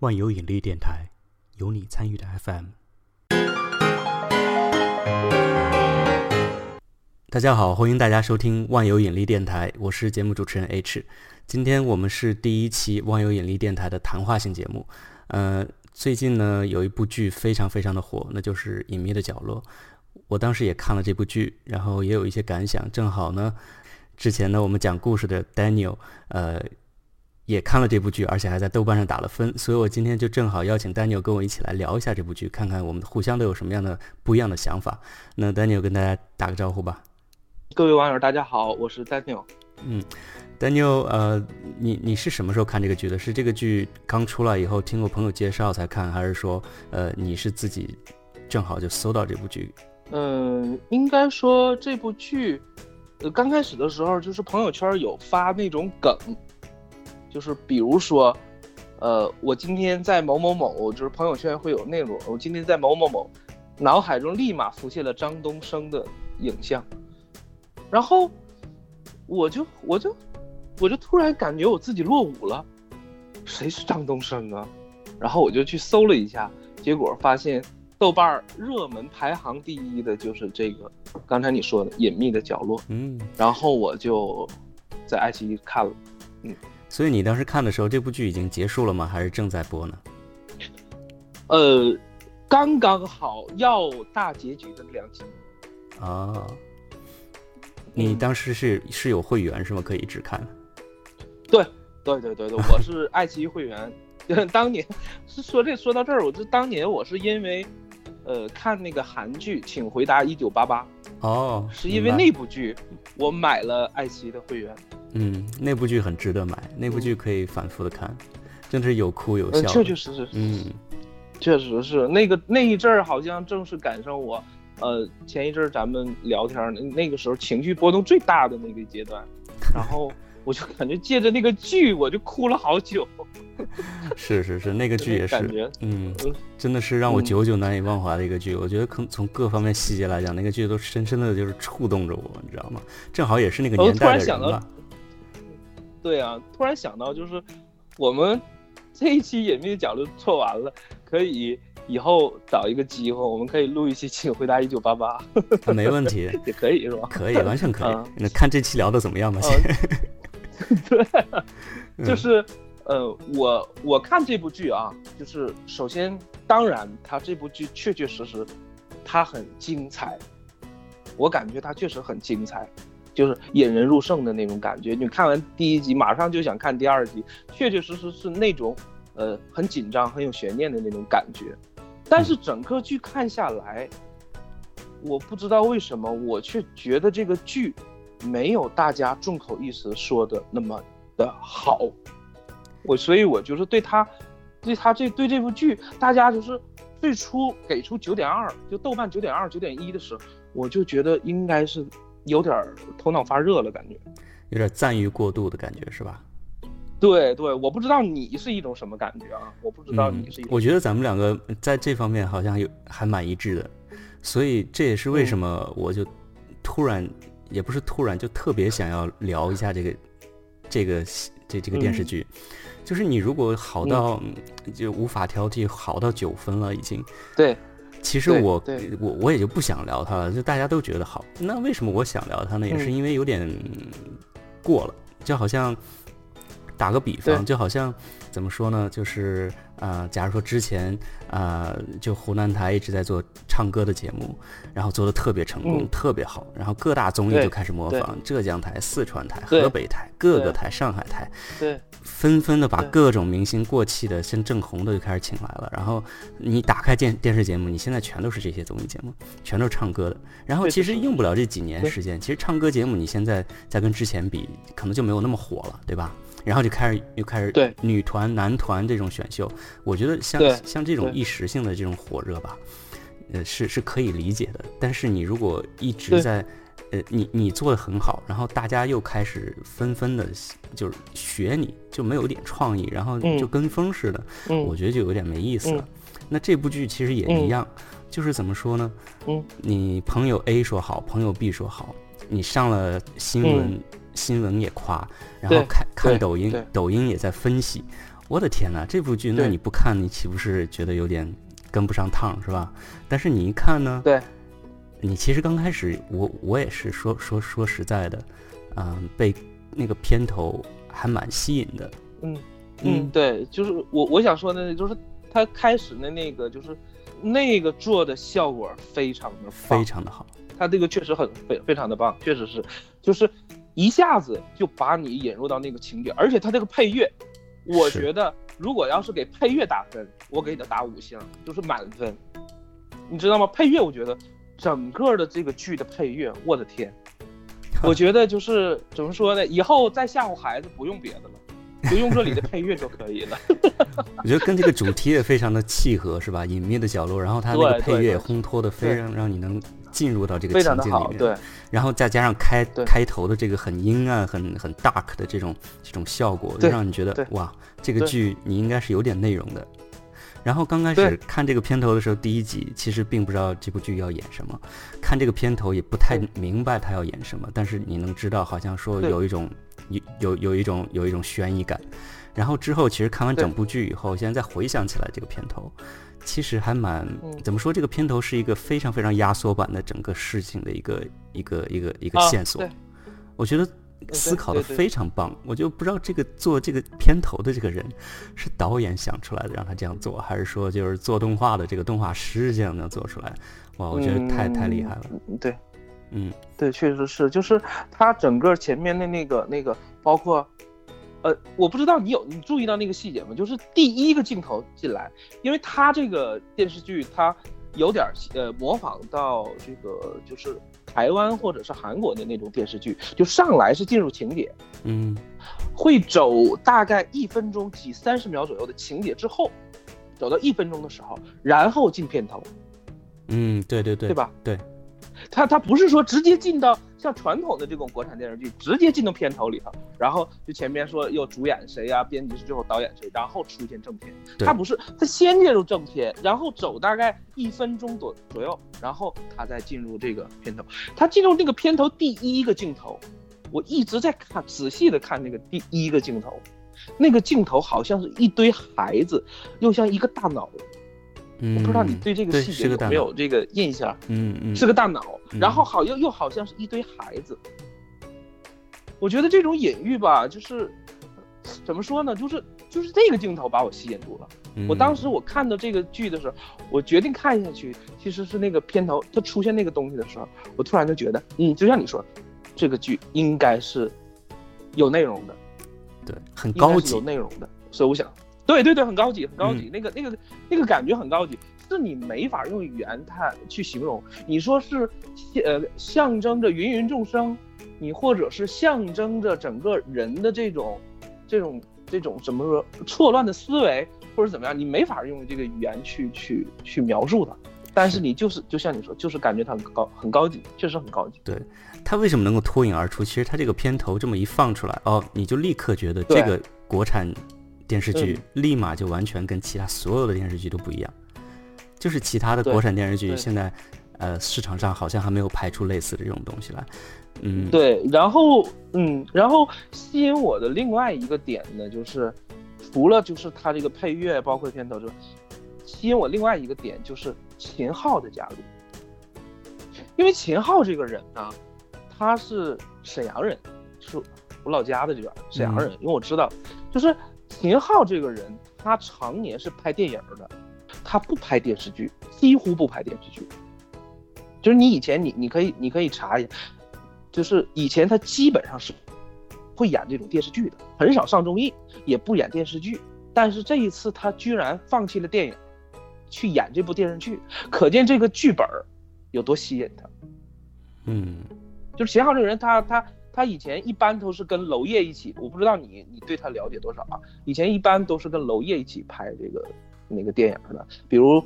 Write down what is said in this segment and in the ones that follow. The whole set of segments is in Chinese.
万有引力电台，有你参与的 FM。大家好，欢迎大家收听万有引力电台，我是节目主持人 H。今天我们是第一期万有引力电台的谈话性节目。呃，最近呢有一部剧非常非常的火，那就是《隐秘的角落》。我当时也看了这部剧，然后也有一些感想。正好呢，之前呢我们讲故事的 Daniel，呃。也看了这部剧，而且还在豆瓣上打了分，所以我今天就正好邀请 Daniel 跟我一起来聊一下这部剧，看看我们互相都有什么样的不一样的想法。那 Daniel 跟大家打个招呼吧。各位网友，大家好，我是 Daniel。嗯，Daniel，呃，你你是什么时候看这个剧的？是这个剧刚出来以后听过朋友介绍才看，还是说，呃，你是自己正好就搜到这部剧？嗯，应该说这部剧，呃，刚开始的时候就是朋友圈有发那种梗。就是比如说，呃，我今天在某某某，就是朋友圈会有内容。我今天在某某某，脑海中立马浮现了张东升的影像，然后我就我就我就突然感觉我自己落伍了，谁是张东升啊？然后我就去搜了一下，结果发现豆瓣热门排行第一的就是这个刚才你说的《隐秘的角落》。嗯，然后我就在爱奇艺看了，嗯。所以你当时看的时候，这部剧已经结束了吗？还是正在播呢？呃，刚刚好要大结局的两集。啊，你当时是是有会员是吗？可以一直看？对对对对对，我是爱奇艺会员。当年是说这说到这儿，我就当年我是因为呃看那个韩剧《请回答一九八八》哦，是因为那部剧我买了爱奇艺的会员。嗯，那部剧很值得买，那部剧可以反复的看，真的是有哭有笑。确确实实，嗯，确实是那个那一阵儿，好像正是赶上我，呃，前一阵儿咱们聊天那那个时候情绪波动最大的那个阶段，然后 我就感觉借着那个剧，我就哭了好久。是是是，那个剧也是，嗯，真的是让我久久难以忘怀的一个剧。我觉得可从各方面细节来讲，那个剧都深深的就是触动着我，你知道吗？正好也是那个年代的人吧。对啊，突然想到，就是我们 这一期隐秘的角落做完了，可以以后找一个机会，我们可以录一期，请回答一九八八。没问题，也可以是吧？可以，完全可以。那看这期聊的怎么样吧？对，就是呃，我我看这部剧啊，就是首先，当然，它这部剧确确实实，它很精彩，我感觉它确实很精彩。就是引人入胜的那种感觉，你看完第一集，马上就想看第二集，确确实实是那种，呃，很紧张、很有悬念的那种感觉。但是整个剧看下来，我不知道为什么，我却觉得这个剧没有大家众口一词说的那么的好。我所以，我就是对他，对他这对这部剧，大家就是最初给出九点二，就豆瓣九点二、九点一的时候，我就觉得应该是。有点头脑发热了，感觉有点赞誉过度的感觉，是吧？对对，我不知道你是一种什么感觉啊？我不知道你是一。我觉得咱们两个在这方面好像有还蛮一致的，所以这也是为什么我就突然也不是突然就特别想要聊一下这个这个这这个电视剧，就是你如果好到就无法挑剔，好到九分了已经。对。其实我我我也就不想聊他了，就大家都觉得好。那为什么我想聊他呢？也是因为有点过了，就好像打个比方，就好像怎么说呢？就是啊，假如说之前啊，就湖南台一直在做唱歌的节目，然后做的特别成功，特别好，然后各大综艺就开始模仿，浙江台、四川台、河北台、各个台、上海台。对。纷纷的把各种明星过气的、先正红的就开始请来了，然后你打开电电视节目，你现在全都是这些综艺节目，全都是唱歌的。然后其实用不了这几年时间，其实唱歌节目你现在再跟之前比，可能就没有那么火了，对吧？然后就开始又开始对。女团、男团这种选秀，我觉得像像这种一时性的这种火热吧，呃，是是可以理解的。但是你如果一直在呃，你你做的很好，然后大家又开始纷纷的，就是学你，就没有一点创意，然后就跟风似的，我觉得就有点没意思了。那这部剧其实也一样，就是怎么说呢？嗯，你朋友 A 说好，朋友 B 说好，你上了新闻新闻也夸，然后看看抖音，抖音也在分析。我的天哪，这部剧那你不看，你岂不是觉得有点跟不上趟，是吧？但是你一看呢，对，你其实刚开始，我我也是说说说实在的，嗯，被那个片头还蛮吸引的。嗯嗯，对，就是我我想说的，就是他开始的那个，就是那个做的效果非常的非常的好。他这个确实很非非常的棒，确实是，就是一下子就把你引入到那个情节，而且它这个配乐，我觉得如果要是给配乐打分，我给它打五星，就是满分，你知道吗？配乐，我觉得整个的这个剧的配乐，我的天，我觉得就是怎么说呢？以后再吓唬孩子不用别的了。就用这里的配乐就可以了。我觉得跟这个主题也非常的契合，是吧？隐秘的角落，然后它那个配乐烘托的非常让你能进入到这个情境里面。对，然后再加上开开头的这个很阴暗、很很 dark 的这种这种效果，就让你觉得哇，这个剧你应该是有点内容的。然后刚开始看这个片头的时候，第一集其实并不知道这部剧要演什么，看这个片头也不太明白他要演什么，但是你能知道，好像说有一种。有有有一种有一种悬疑感，然后之后其实看完整部剧以后，现在再回想起来这个片头，其实还蛮怎么说？这个片头是一个非常非常压缩版的整个事情的一个一个一个一个线索。我觉得思考的非常棒。我就不知道这个做这个片头的这个人是导演想出来的让他这样做，还是说就是做动画的这个动画师这样能做出来？哇，我觉得太太厉害了。对。嗯，对，确实是，就是他整个前面的那个那个，包括，呃，我不知道你有你注意到那个细节吗？就是第一个镜头进来，因为他这个电视剧他有点呃模仿到这个就是台湾或者是韩国的那种电视剧，就上来是进入情节，嗯，会走大概一分钟几三十秒左右的情节之后，走到一分钟的时候，然后进片头，嗯，对对对，对吧？对。他他不是说直接进到像传统的这种国产电视剧，直接进到片头里头，然后就前面说又主演谁呀，编辑是最后导演谁，然后出现正片。他不是，他先进入正片，然后走大概一分钟左左右，然后他再进入这个片头。他进入这个片头第一个镜头，我一直在看，仔细的看那个第一个镜头，那个镜头好像是一堆孩子，又像一个大脑。我不知道你对这个细节有没有这个印象？嗯嗯，是个大脑，然后好又又好像是一堆孩子。我觉得这种隐喻吧，就是怎么说呢？就是就是这个镜头把我吸引住了。我当时我看到这个剧的时候，我决定看下去，其实是那个片头它出现那个东西的时候，我突然就觉得，嗯，就像你说，这个剧应该是有内容的，对，很高级，有内容的，所以我想。对对对，很高级，很高级，那个那个那个感觉很高级，是你没法用语言它去形容。你说是，呃，象征着芸芸众生，你或者是象征着整个人的这种，这种这种怎么说错乱的思维，或者怎么样，你没法用这个语言去去去描述它。但是你就是就像你说，就是感觉它很高很高级，确实很高级。对，它为什么能够脱颖而出？其实它这个片头这么一放出来，哦，你就立刻觉得这个国产。电视剧立马就完全跟其他所有的电视剧都不一样，就是其他的国产电视剧现在，呃，市场上好像还没有拍出类似的这种东西来。嗯，对。然后，嗯，然后吸引我的另外一个点呢，就是除了就是它这个配乐，包括片头，就吸引我另外一个点就是秦昊的加入，因为秦昊这个人呢，他是沈阳人，是我老家的这边沈阳人，因为我知道，就是。秦昊这个人，他常年是拍电影的，他不拍电视剧，几乎不拍电视剧。就是你以前你你可以你可以查一下，就是以前他基本上是会演这种电视剧的，很少上综艺，也不演电视剧。但是这一次他居然放弃了电影，去演这部电视剧，可见这个剧本有多吸引他。嗯，就是秦昊这个人，他他。他以前一般都是跟娄烨一起，我不知道你你对他了解多少啊？以前一般都是跟娄烨一起拍这个那个电影的，比如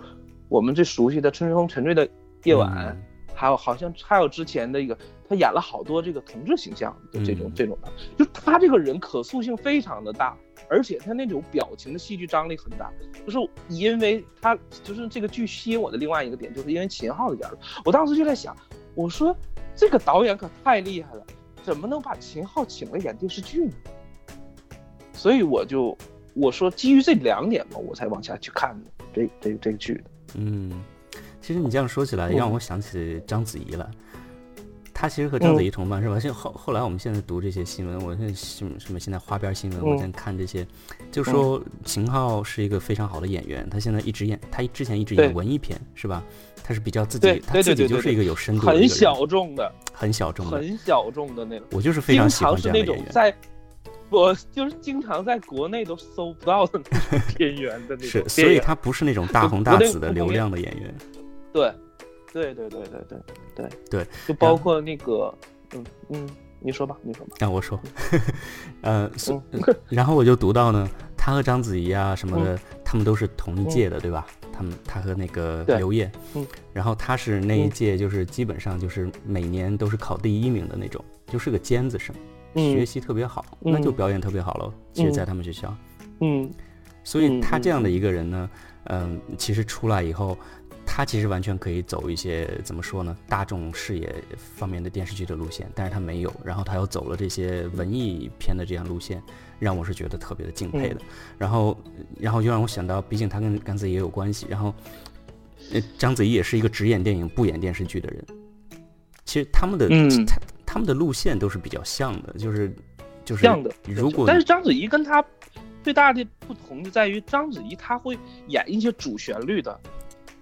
我们最熟悉的《春风沉醉的夜晚》，还有好像还有之前的一个，他演了好多这个同志形象的这种这种的，就他这个人可塑性非常的大，而且他那种表情的戏剧张力很大。就是因为他就是这个剧吸引我的另外一个点，就是因为秦昊的加入。我当时就在想，我说这个导演可太厉害了。怎么能把秦昊请来演电视剧呢？所以我就我说基于这两点嘛，我才往下去看这这这个剧的。嗯，其实你这样说起来，让我想起章子怡了。他其实和章子怡同班是吧？现后后来我们现在读这些新闻，我现在什么什么现在花边新闻，我在看这些，就说秦昊是一个非常好的演员，他现在一直演，他之前一直演文艺片是吧？他是比较自己，他自己就是一个有深度的、很小众的、很小众的、很小众的那种。我就是非常喜欢这样的演员。在，我就是经常在国内都搜不到的边缘 的那种。是，所以他不是那种大红大紫的流量的演员。对。对对对对对对对，就包括那个，嗯嗯，你说吧，你说吧。让我说，呃，然后我就读到呢，他和章子怡啊什么的，他们都是同一届的，对吧？他们他和那个刘烨，嗯，然后他是那一届，就是基本上就是每年都是考第一名的那种，就是个尖子生，学习特别好，那就表演特别好了。其实，在他们学校，嗯，所以他这样的一个人呢，嗯，其实出来以后。他其实完全可以走一些怎么说呢，大众视野方面的电视剧的路线，但是他没有，然后他又走了这些文艺片的这样路线，让我是觉得特别的敬佩的。然后，然后就让我想到，毕竟他跟章子怡也有关系。然后，章子怡也是一个只演电影不演电视剧的人。其实他们的他他们的路线都是比较像的，就是就是像的。如果但是章子怡跟他最大的不同就在于，章子怡她会演一些主旋律的。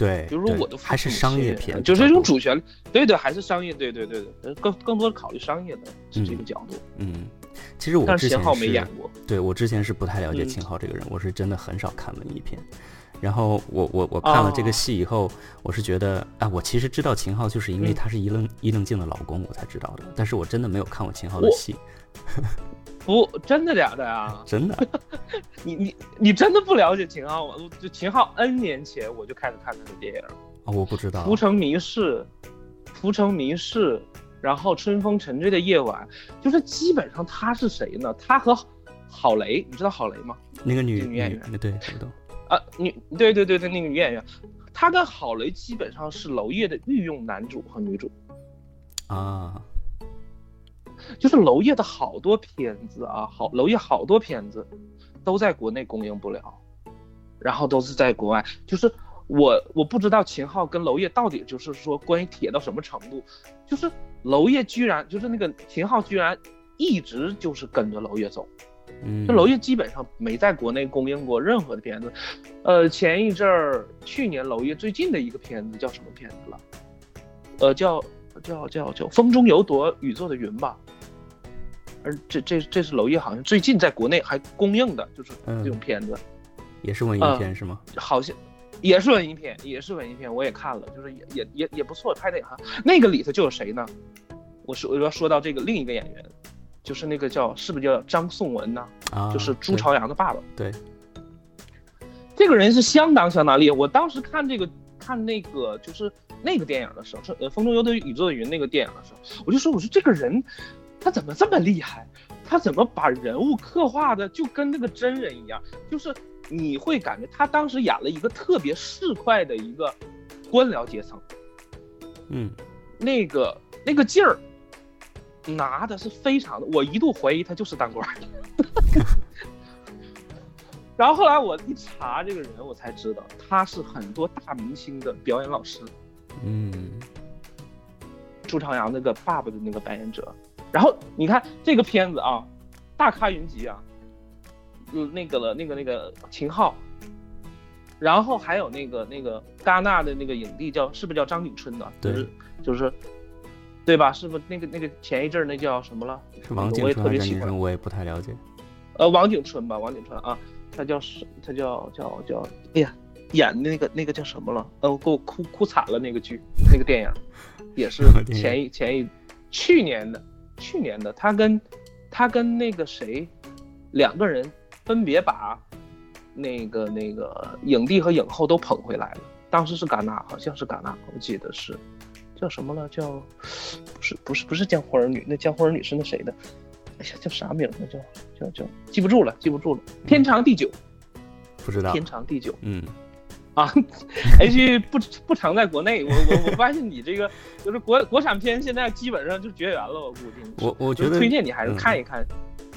对，比如说我的还是商业片，就是这种主旋律，对对，还是商业，对对对对，更更多的考虑商业的是这个角度。嗯，其实我之前没演过，对我之前是不太了解秦昊这个人，我是真的很少看文艺片。然后我我我看了这个戏以后，我是觉得啊，我其实知道秦昊就是因为他是伊能伊能静的老公，我才知道的。但是我真的没有看过秦昊的戏。不，真的假的呀？真的。你你你真的不了解秦昊吗？就秦昊 N 年前我就开始看他的电影。啊，我不知道。浮城谜事，浮城谜事，然后春风沉醉的夜晚，就是基本上他是谁呢？他和郝蕾，你知道郝蕾吗？那个女女演员，对，知道。啊，女，对对对对，那个女演员，她跟郝蕾基本上是娄烨的御用男主和女主。啊。就是娄烨的好多片子啊，好娄烨好多片子都在国内供应不了，然后都是在国外。就是我我不知道秦昊跟娄烨到底就是说关系铁到什么程度，就是娄烨居然就是那个秦昊居然一直就是跟着娄烨走，嗯，就娄烨基本上没在国内供应过任何的片子。呃，前一阵儿去年娄烨最近的一个片子叫什么片子了？呃，叫叫叫叫风中有朵雨做的云吧。而这这这是娄烨好像最近在国内还公映的，就是这种片子，也是文艺片是吗？好像也是文艺片，也是文艺片，我也看了，就是也也也也不错，拍的也哈。那个里头就有谁呢？我说我要说到这个另一个演员，就是那个叫是不是叫张颂文呢？啊，就是朱朝阳的爸爸。对，这个人是相当相当厉害。我当时看这个看那个就是那个电影的时候，是呃《风中有朵雨做的云》那个电影的时候，我就说我说这个人。他怎么这么厉害？他怎么把人物刻画的就跟那个真人一样？就是你会感觉他当时演了一个特别市侩的一个官僚阶层，嗯，那个那个劲儿拿的是非常的，我一度怀疑他就是当官。然后后来我一查这个人，我才知道他是很多大明星的表演老师。嗯，朱朝阳那个爸爸的那个扮演者。然后你看这个片子啊，大咖云集啊，就，那个了，那个那个秦昊，然后还有那个那个戛纳的那个影帝叫是不是叫张景春呢？就是就是，对吧？是不是那个那个前一阵那叫什么了？是王景春还是张景春？我也不太了解。呃，王景春吧，王景春啊，他叫是，他叫叫叫，哎呀，演的那个那个叫什么了？呃，给我哭哭惨了那个剧，那个电影，也是前一前一去年的。去年的他跟，他跟那个谁，两个人分别把，那个那个影帝和影后都捧回来了。当时是戛纳，好像是戛纳，我记得是，叫什么了？叫，不是不是不是江湖儿女，那江湖儿女是那谁的？哎呀，叫啥名字？叫叫叫，记不住了，记不住了。天长地久，不知道。天长地久，嗯，啊，H 不不常在国内。我我我发现你这个就是国国产片现在基本上就绝缘了，我估计。我我觉得推荐你还是看一看。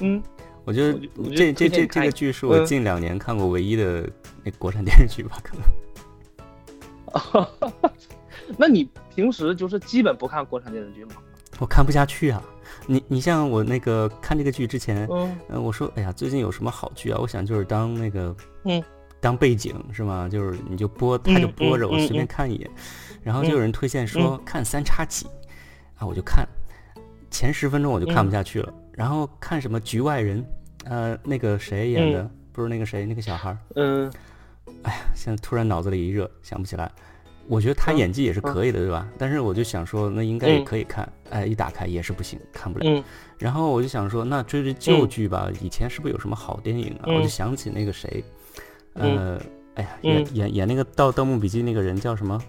嗯，我觉得这这这这个剧是我近两年看过唯一的那国产电视剧吧，可能。那你平时就是基本不看国产电视剧吗？我看不下去啊。你你像我那个看这个剧之前，嗯，我说哎呀，最近有什么好剧啊？我想就是当那个嗯。当背景是吗？就是你就播，他就播着，我随便看一眼，然后就有人推荐说看三叉戟，啊，我就看，前十分钟我就看不下去了，然后看什么局外人，呃，那个谁演的，不是那个谁，那个小孩儿，嗯，哎呀，现在突然脑子里一热，想不起来，我觉得他演技也是可以的，对吧？但是我就想说，那应该也可以看，哎，一打开也是不行，看不了，然后我就想说，那追追旧剧吧，以前是不是有什么好电影啊？我就想起那个谁。呃，哎呀，演演演那个《盗盗墓笔记》那个人叫什么？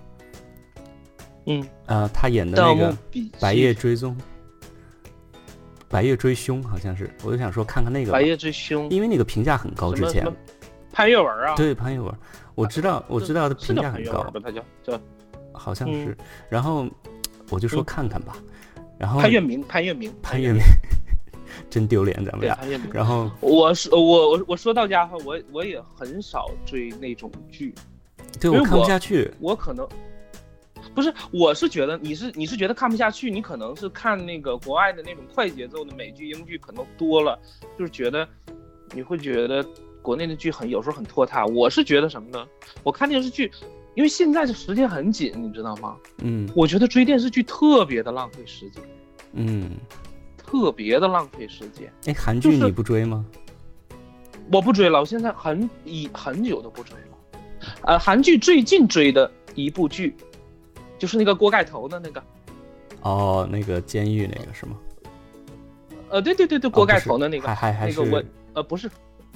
嗯，呃，他演的那个《白夜追踪》《白夜追凶》好像是，我就想说看看那个《白夜追凶》，因为那个评价很高。之前。潘粤文啊，对潘粤文，我知道我知道他评价很高，他叫叫，好像是。然后我就说看看吧，然后潘粤明，潘粤明，潘粤明。真丢脸，咱们俩。然后我说我我我说到家哈，我我也很少追那种剧，对我看不下去。我可能不是，我是觉得你是你是觉得看不下去，你可能是看那个国外的那种快节奏的美剧、英剧可能多了，就是觉得你会觉得国内的剧很有时候很拖沓。我是觉得什么呢？我看电视剧，因为现在的时间很紧，你知道吗？嗯，我觉得追电视剧特别的浪费时间。嗯。特别的浪费时间。哎，韩剧你不追吗？我不追了，我现在很已很久都不追了。呃，韩剧最近追的一部剧，就是那个锅盖头的那个。哦，那个监狱那个是吗？呃，对对对对，锅盖头的那个，还还还是那个我呃不是，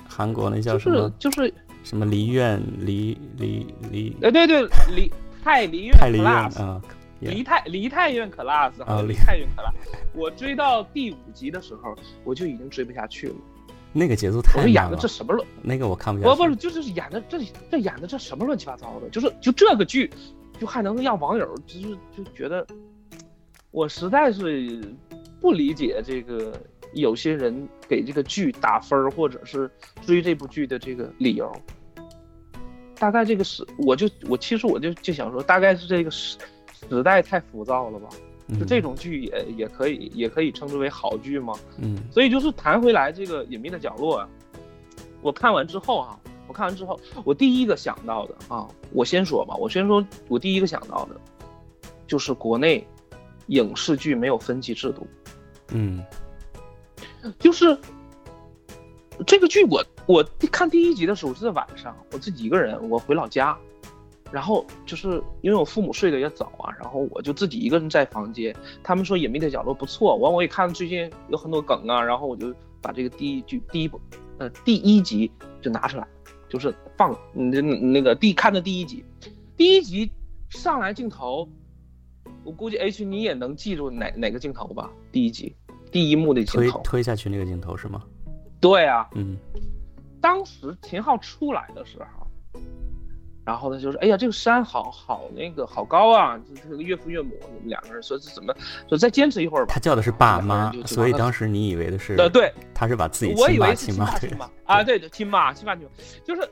韩国那叫什么？就是什么梨院梨梨梨？呃对对梨 太梨院太梨院啊。梨泰梨泰院 class 哈，梨泰院 class，我追到第五集的时候，我就已经追不下去了。那个节奏太慢了。演的这什么乱？那个我看不下去。不不是，就是演的这这演的这什么乱七八糟的？就是就这个剧，就还能让网友就是就觉得，我实在是不理解这个有些人给这个剧打分或者是追这部剧的这个理由。大概这个是，我就我其实我就就想说，大概是这个是。时代太浮躁了吧？就这种剧也也可以也可以称之为好剧吗？嗯，所以就是谈回来这个隐秘的角落啊，我看完之后啊，我看完之后，我第一个想到的啊，我先说吧，我先说，我第一个想到的，就是国内影视剧没有分级制度。嗯，就是这个剧，我我看第一集的时候是在晚上，我自己一个人，我回老家。然后就是因为我父母睡得也早啊，然后我就自己一个人在房间。他们说隐秘的角落不错，完我也看最近有很多梗啊，然后我就把这个第一句第一部，呃第一集就拿出来，就是放那那个第看的第一集，第一集上来镜头，我估计 H 你也能记住哪哪个镜头吧？第一集第一幕的镜头，推推下去那个镜头是吗？对啊，嗯，当时秦昊出来的时候。然后呢，就是哎呀，这个山好好那个好高啊！这个岳父岳母，你们两个人说是怎么说？再坚持一会儿吧。他叫的是爸妈，所以当时你以为的是呃对，他是把自己我以为是亲妈亲妈啊，对对亲妈亲妈亲妈，就是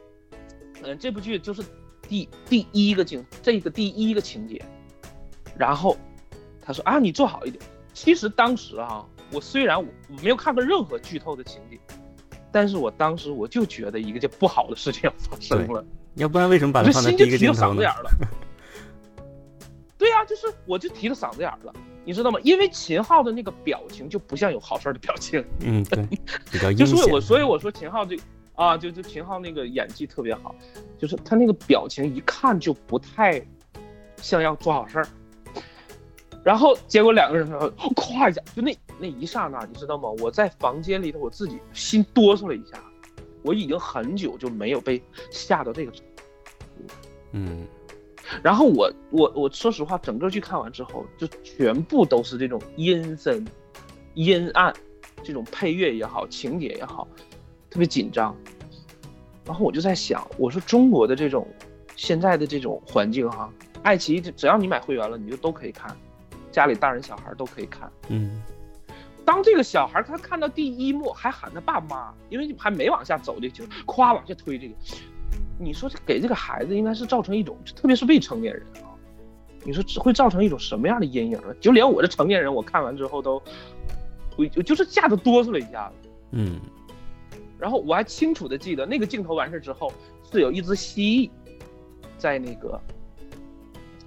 嗯这部剧就是第第一个镜这个第一个情节，然后他说啊你做好一点。其实当时啊，我虽然我没有看过任何剧透的情节，但是我当时我就觉得一个件不好的事情要发生了。要不然为什么把它放在第一个镜头呢？对呀，就是我就提到嗓子眼儿了，你知道吗？因为秦昊的那个表情就不像有好事的表情。嗯，对，比较就所以我所以我说秦昊这啊，就就秦昊那个演技特别好，就是他那个表情一看就不太像要做好事儿。然后结果两个人咵 一下，就那那一刹那，你知道吗？我在房间里头，我自己心哆嗦了一下。我已经很久就没有被吓到这个嗯，然后我我我说实话，整个剧看完之后，就全部都是这种阴森、阴暗，这种配乐也好，情节也好，特别紧张。然后我就在想，我说中国的这种现在的这种环境哈，爱奇艺只要你买会员了，你就都可以看，家里大人小孩都可以看。嗯，当这个小孩他看到第一幕还喊他爸妈，因为还没往下走这个情，夸往下推这个，你说这给这个孩子应该是造成一种，特别是未成年人啊，你说会造成一种什么样的阴影呢？就连我这成年人，我看完之后都，我我就是吓得哆嗦了一下子。嗯，然后我还清楚的记得那个镜头完事之后，是有一只蜥蜴，在那个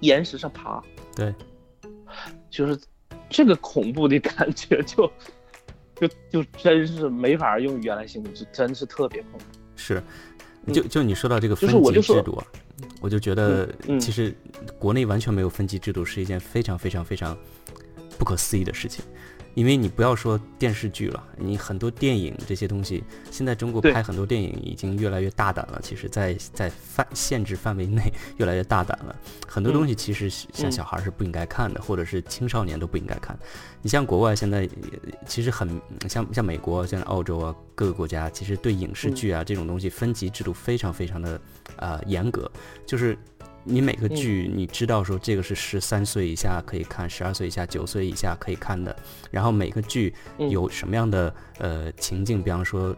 岩石上爬。对，就是这个恐怖的感觉，就就就真是没法用语言来形容，就真是特别恐怖。是，就就你说到这个分级制度啊，我就觉得其实国内完全没有分级制度是一件非常非常非常不可思议的事情。因为你不要说电视剧了，你很多电影这些东西，现在中国拍很多电影已经越来越大胆了。其实，在在范限制范围内越来越大胆了。很多东西其实像小孩是不应该看的，或者是青少年都不应该看。你像国外现在其实很像像美国、像澳洲啊各个国家，其实对影视剧啊这种东西分级制度非常非常的呃严格，就是。你每个剧，你知道说这个是十三岁以下可以看，十二岁以下、九岁以下可以看的。然后每个剧有什么样的呃情境，比方说，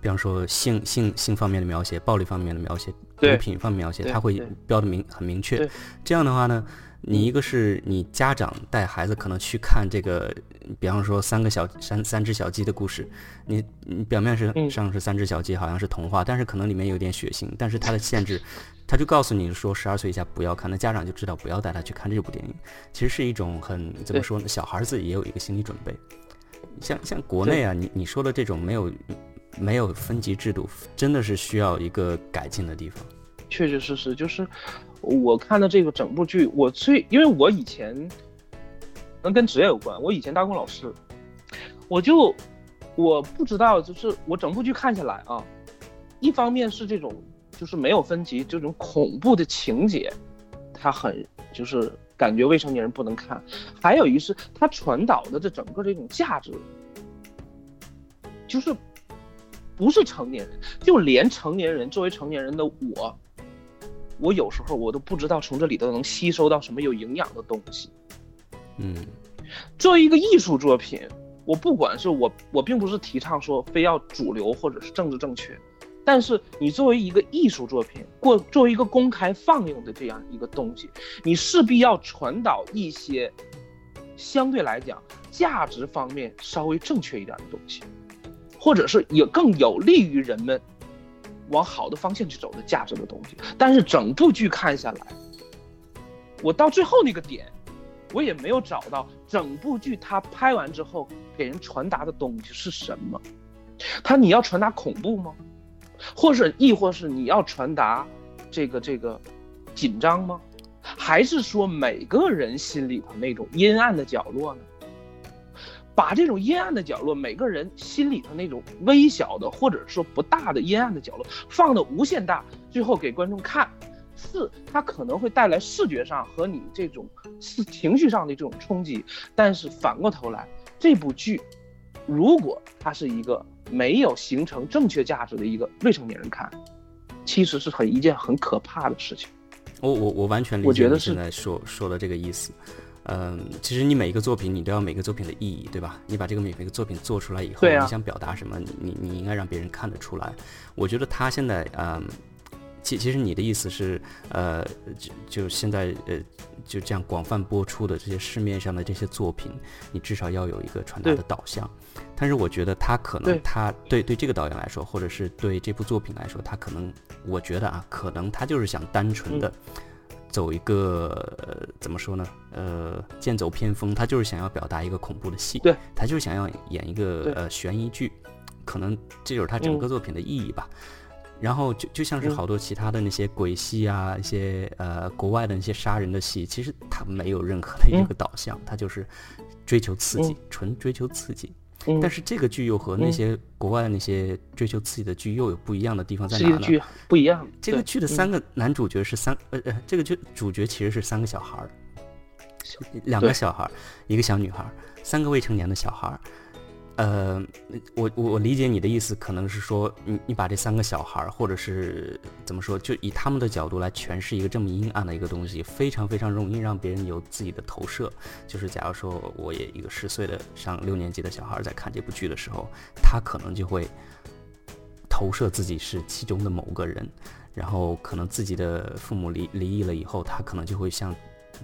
比方说性性性方面的描写、暴力方面的描写、毒品方面描写，它会标的明很明确。这样的话呢？你一个是你家长带孩子可能去看这个，比方说三个小三三只小鸡的故事，你你表面是上是三只小鸡，好像是童话，但是可能里面有点血腥，但是它的限制，他就告诉你说十二岁以下不要看，那家长就知道不要带他去看这部电影，其实是一种很怎么说呢？小孩子也有一个心理准备。像像国内啊，你你说的这种没有没有分级制度，真的是需要一个改进的地方。确确实实就是。我看的这个整部剧，我最因为我以前能跟职业有关，我以前当过老师，我就我不知道，就是我整部剧看下来啊，一方面是这种就是没有分级这种恐怖的情节，它很就是感觉未成年人不能看，还有一是它传导的这整个这种价值，就是不是成年人，就连成年人作为成年人的我。我有时候我都不知道从这里头能吸收到什么有营养的东西。嗯，作为一个艺术作品，我不管是我，我并不是提倡说非要主流或者是政治正确，但是你作为一个艺术作品，过作为一个公开放映的这样一个东西，你势必要传导一些相对来讲价值方面稍微正确一点的东西，或者是也更有利于人们。往好的方向去走的价值的东西，但是整部剧看下来，我到最后那个点，我也没有找到整部剧它拍完之后给人传达的东西是什么。它你要传达恐怖吗？或是亦或是你要传达这个这个紧张吗？还是说每个人心里头那种阴暗的角落呢？把这种阴暗的角落，每个人心里头那种微小的，或者说不大的阴暗的角落，放的无限大，最后给观众看，四它可能会带来视觉上和你这种是情绪上的这种冲击。但是反过头来，这部剧，如果它是一个没有形成正确价值的一个未成年人看，其实是很一件很可怕的事情。我我我完全理解你现在说说的这个意思。嗯，其实你每一个作品，你都要每个作品的意义，对吧？你把这个每每个作品做出来以后，你想表达什么，你你你应该让别人看得出来。我觉得他现在，嗯，其其实你的意思是，呃，就就现在，呃，就这样广泛播出的这些市面上的这些作品，你至少要有一个传达的导向。但是我觉得他可能，他对对这个导演来说，或者是对这部作品来说，他可能，我觉得啊，可能他就是想单纯的。走一个呃，怎么说呢？呃，剑走偏锋，他就是想要表达一个恐怖的戏，对，他就是想要演一个呃悬疑剧，可能这就是他整个作品的意义吧。然后就就像是好多其他的那些鬼戏啊，一些呃国外的那些杀人的戏，其实他没有任何的一个导向，他就是追求刺激，纯追求刺激。但是这个剧又和那些国外的那些追求刺激的剧又有不一样的地方在哪呢？剧不一样。这个剧的三个男主角是三呃呃，这个剧主角其实是三个小孩儿，两个小孩儿，一个小女孩，三个未成年的小孩儿。呃，我我我理解你的意思，可能是说你你把这三个小孩儿，或者是怎么说，就以他们的角度来诠释一个这么阴暗的一个东西，非常非常容易让别人有自己的投射。就是假如说我也一个十岁的上六年级的小孩在看这部剧的时候，他可能就会投射自己是其中的某个人，然后可能自己的父母离离异了以后，他可能就会像。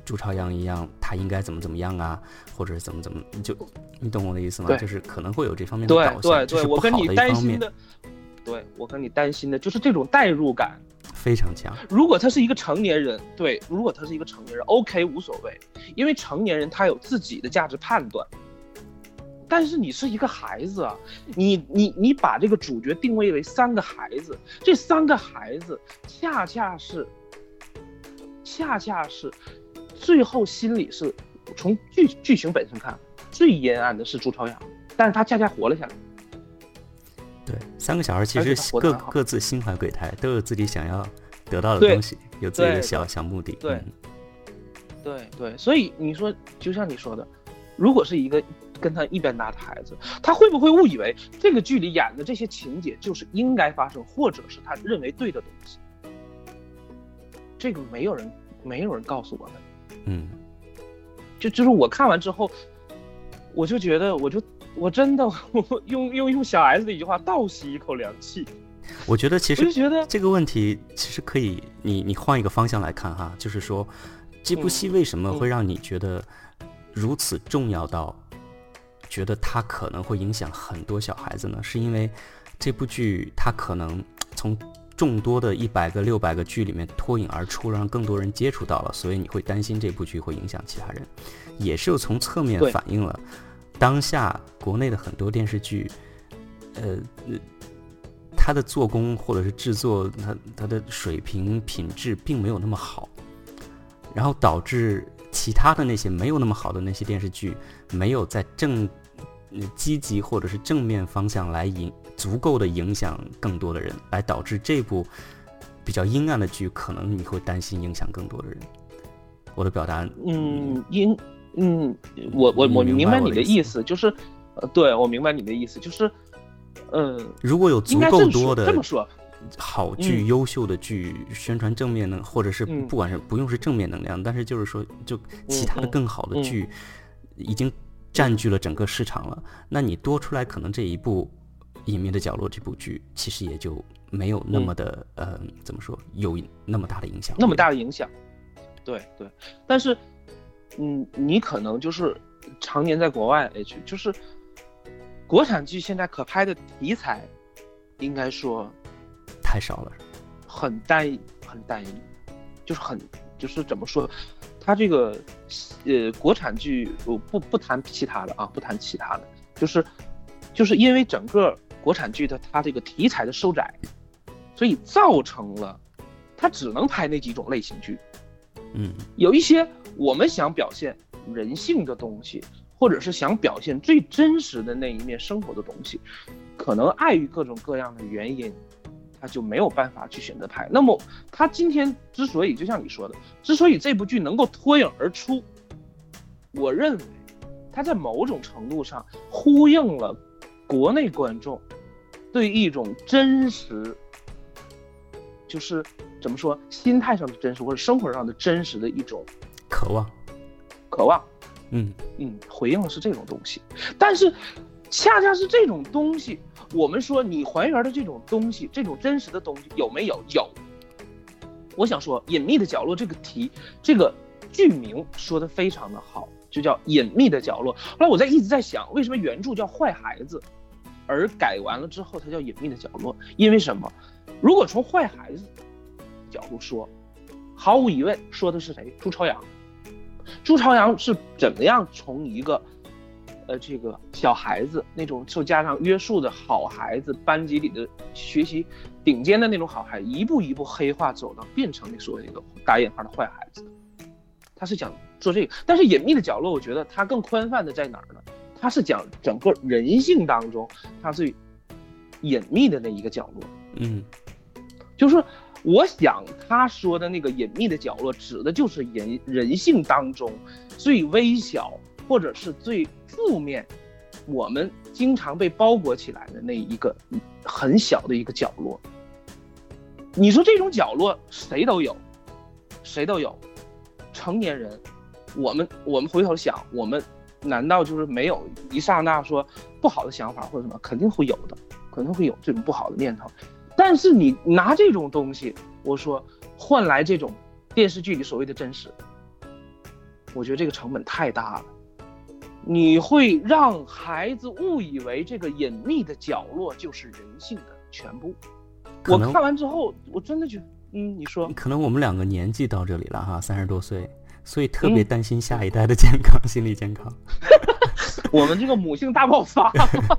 朱朝阳一样，他应该怎么怎么样啊，或者是怎么怎么，就你懂我的意思吗？就是可能会有这方面的导向，这是不好的一方面。对我跟你担心的就是这种代入感非常强。如果他是一个成年人，对，如果他是一个成年人，OK 无所谓，因为成年人他有自己的价值判断。但是你是一个孩子啊，你你你把这个主角定位为三个孩子，这三个孩子恰恰是，恰恰是。最后心里是，从剧剧情本身看，最阴暗的是朱朝阳，但是他恰恰活了下来。对，三个小孩其实各各自心怀鬼胎，都有自己想要得到的东西，有自己的小小目的。对，对对，所以你说，就像你说的，如果是一个跟他一边大的孩子，他会不会误以为这个剧里演的这些情节就是应该发生，或者是他认为对的东西？这个没有人，没有人告诉我们。嗯，就就是我看完之后，我就觉得，我就我真的我用用用小 S 的一句话倒吸一口凉气。我觉得其实就觉得这个问题其实可以，你你换一个方向来看哈，就是说这部戏为什么会让你觉得如此重要到觉得它可能会影响很多小孩子呢？是因为这部剧它可能从。众多的一百个、六百个剧里面脱颖而出，让更多人接触到了，所以你会担心这部剧会影响其他人，也是从侧面反映了当下国内的很多电视剧，呃，它的做工或者是制作，它它的水平品质并没有那么好，然后导致其他的那些没有那么好的那些电视剧没有在正积极或者是正面方向来引。足够的影响更多的人，来导致这部比较阴暗的剧，可能你会担心影响更多的人。我的表达，嗯，因，嗯，我我我明白你的意思，就是，呃，对我明白你的意思，就是，呃，如果有足够多的这么说，好剧、优秀的剧，宣传正面能，或者是不管是不用是正面能量，但是就是说，就其他的更好的剧已经占据了整个市场了，那你多出来可能这一部。隐秘的角落这部剧其实也就没有那么的呃，怎么说有那么大的影响？那么大的影响，对对。但是，嗯，你可能就是常年在国外 H，就是国产剧现在可拍的题材，应该说太少了，很单一，很单一，就是很就是怎么说，它这个呃国产剧，我不不谈其他的啊，不谈其他的，就是就是因为整个。国产剧的它这个题材的收窄，所以造成了它只能拍那几种类型剧。嗯，有一些我们想表现人性的东西，或者是想表现最真实的那一面生活的东西，可能碍于各种各样的原因，他就没有办法去选择拍。那么他今天之所以就像你说的，之所以这部剧能够脱颖而出，我认为他在某种程度上呼应了。国内观众对一种真实，就是怎么说，心态上的真实或者生活上的真实的一种渴望，渴望，嗯嗯，回应的是这种东西。但是，恰恰是这种东西，我们说你还原的这种东西，这种真实的东西有没有？有。我想说，《隐秘的角落》这个题，这个剧名说的非常的好，就叫《隐秘的角落》。后来我在一直在想，为什么原著叫《坏孩子》？而改完了之后，它叫隐秘的角落，因为什么？如果从坏孩子角度说，毫无疑问说的是谁？朱朝阳。朱朝阳是怎么样从一个，呃，这个小孩子那种受家长约束的好孩子，班级里的学习顶尖的那种好孩，一步一步黑化走到变成那所谓那个打引号的坏孩子？他是想做这个，但是隐秘的角落，我觉得它更宽泛的在哪儿呢？它是讲整个人性当中，它最隐秘的那一个角落。嗯，就是我想他说的那个隐秘的角落，指的就是人人性当中最微小或者是最负面、我们经常被包裹起来的那一个很小的一个角落。你说这种角落谁都有，谁都有，成年人，我们我们回头想，我们难道就是没有一刹那说不好的想法或者什么？肯定会有的，肯定会有这种不好的念头。但是你拿这种东西，我说换来这种电视剧里所谓的真实，我觉得这个成本太大了。你会让孩子误以为这个隐秘的角落就是人性的全部。我看完之后，我真的觉得，嗯，你说，可能我们两个年纪到这里了哈，三十多岁，所以特别担心下一代的健康，心理健康。我们这个母性大爆发，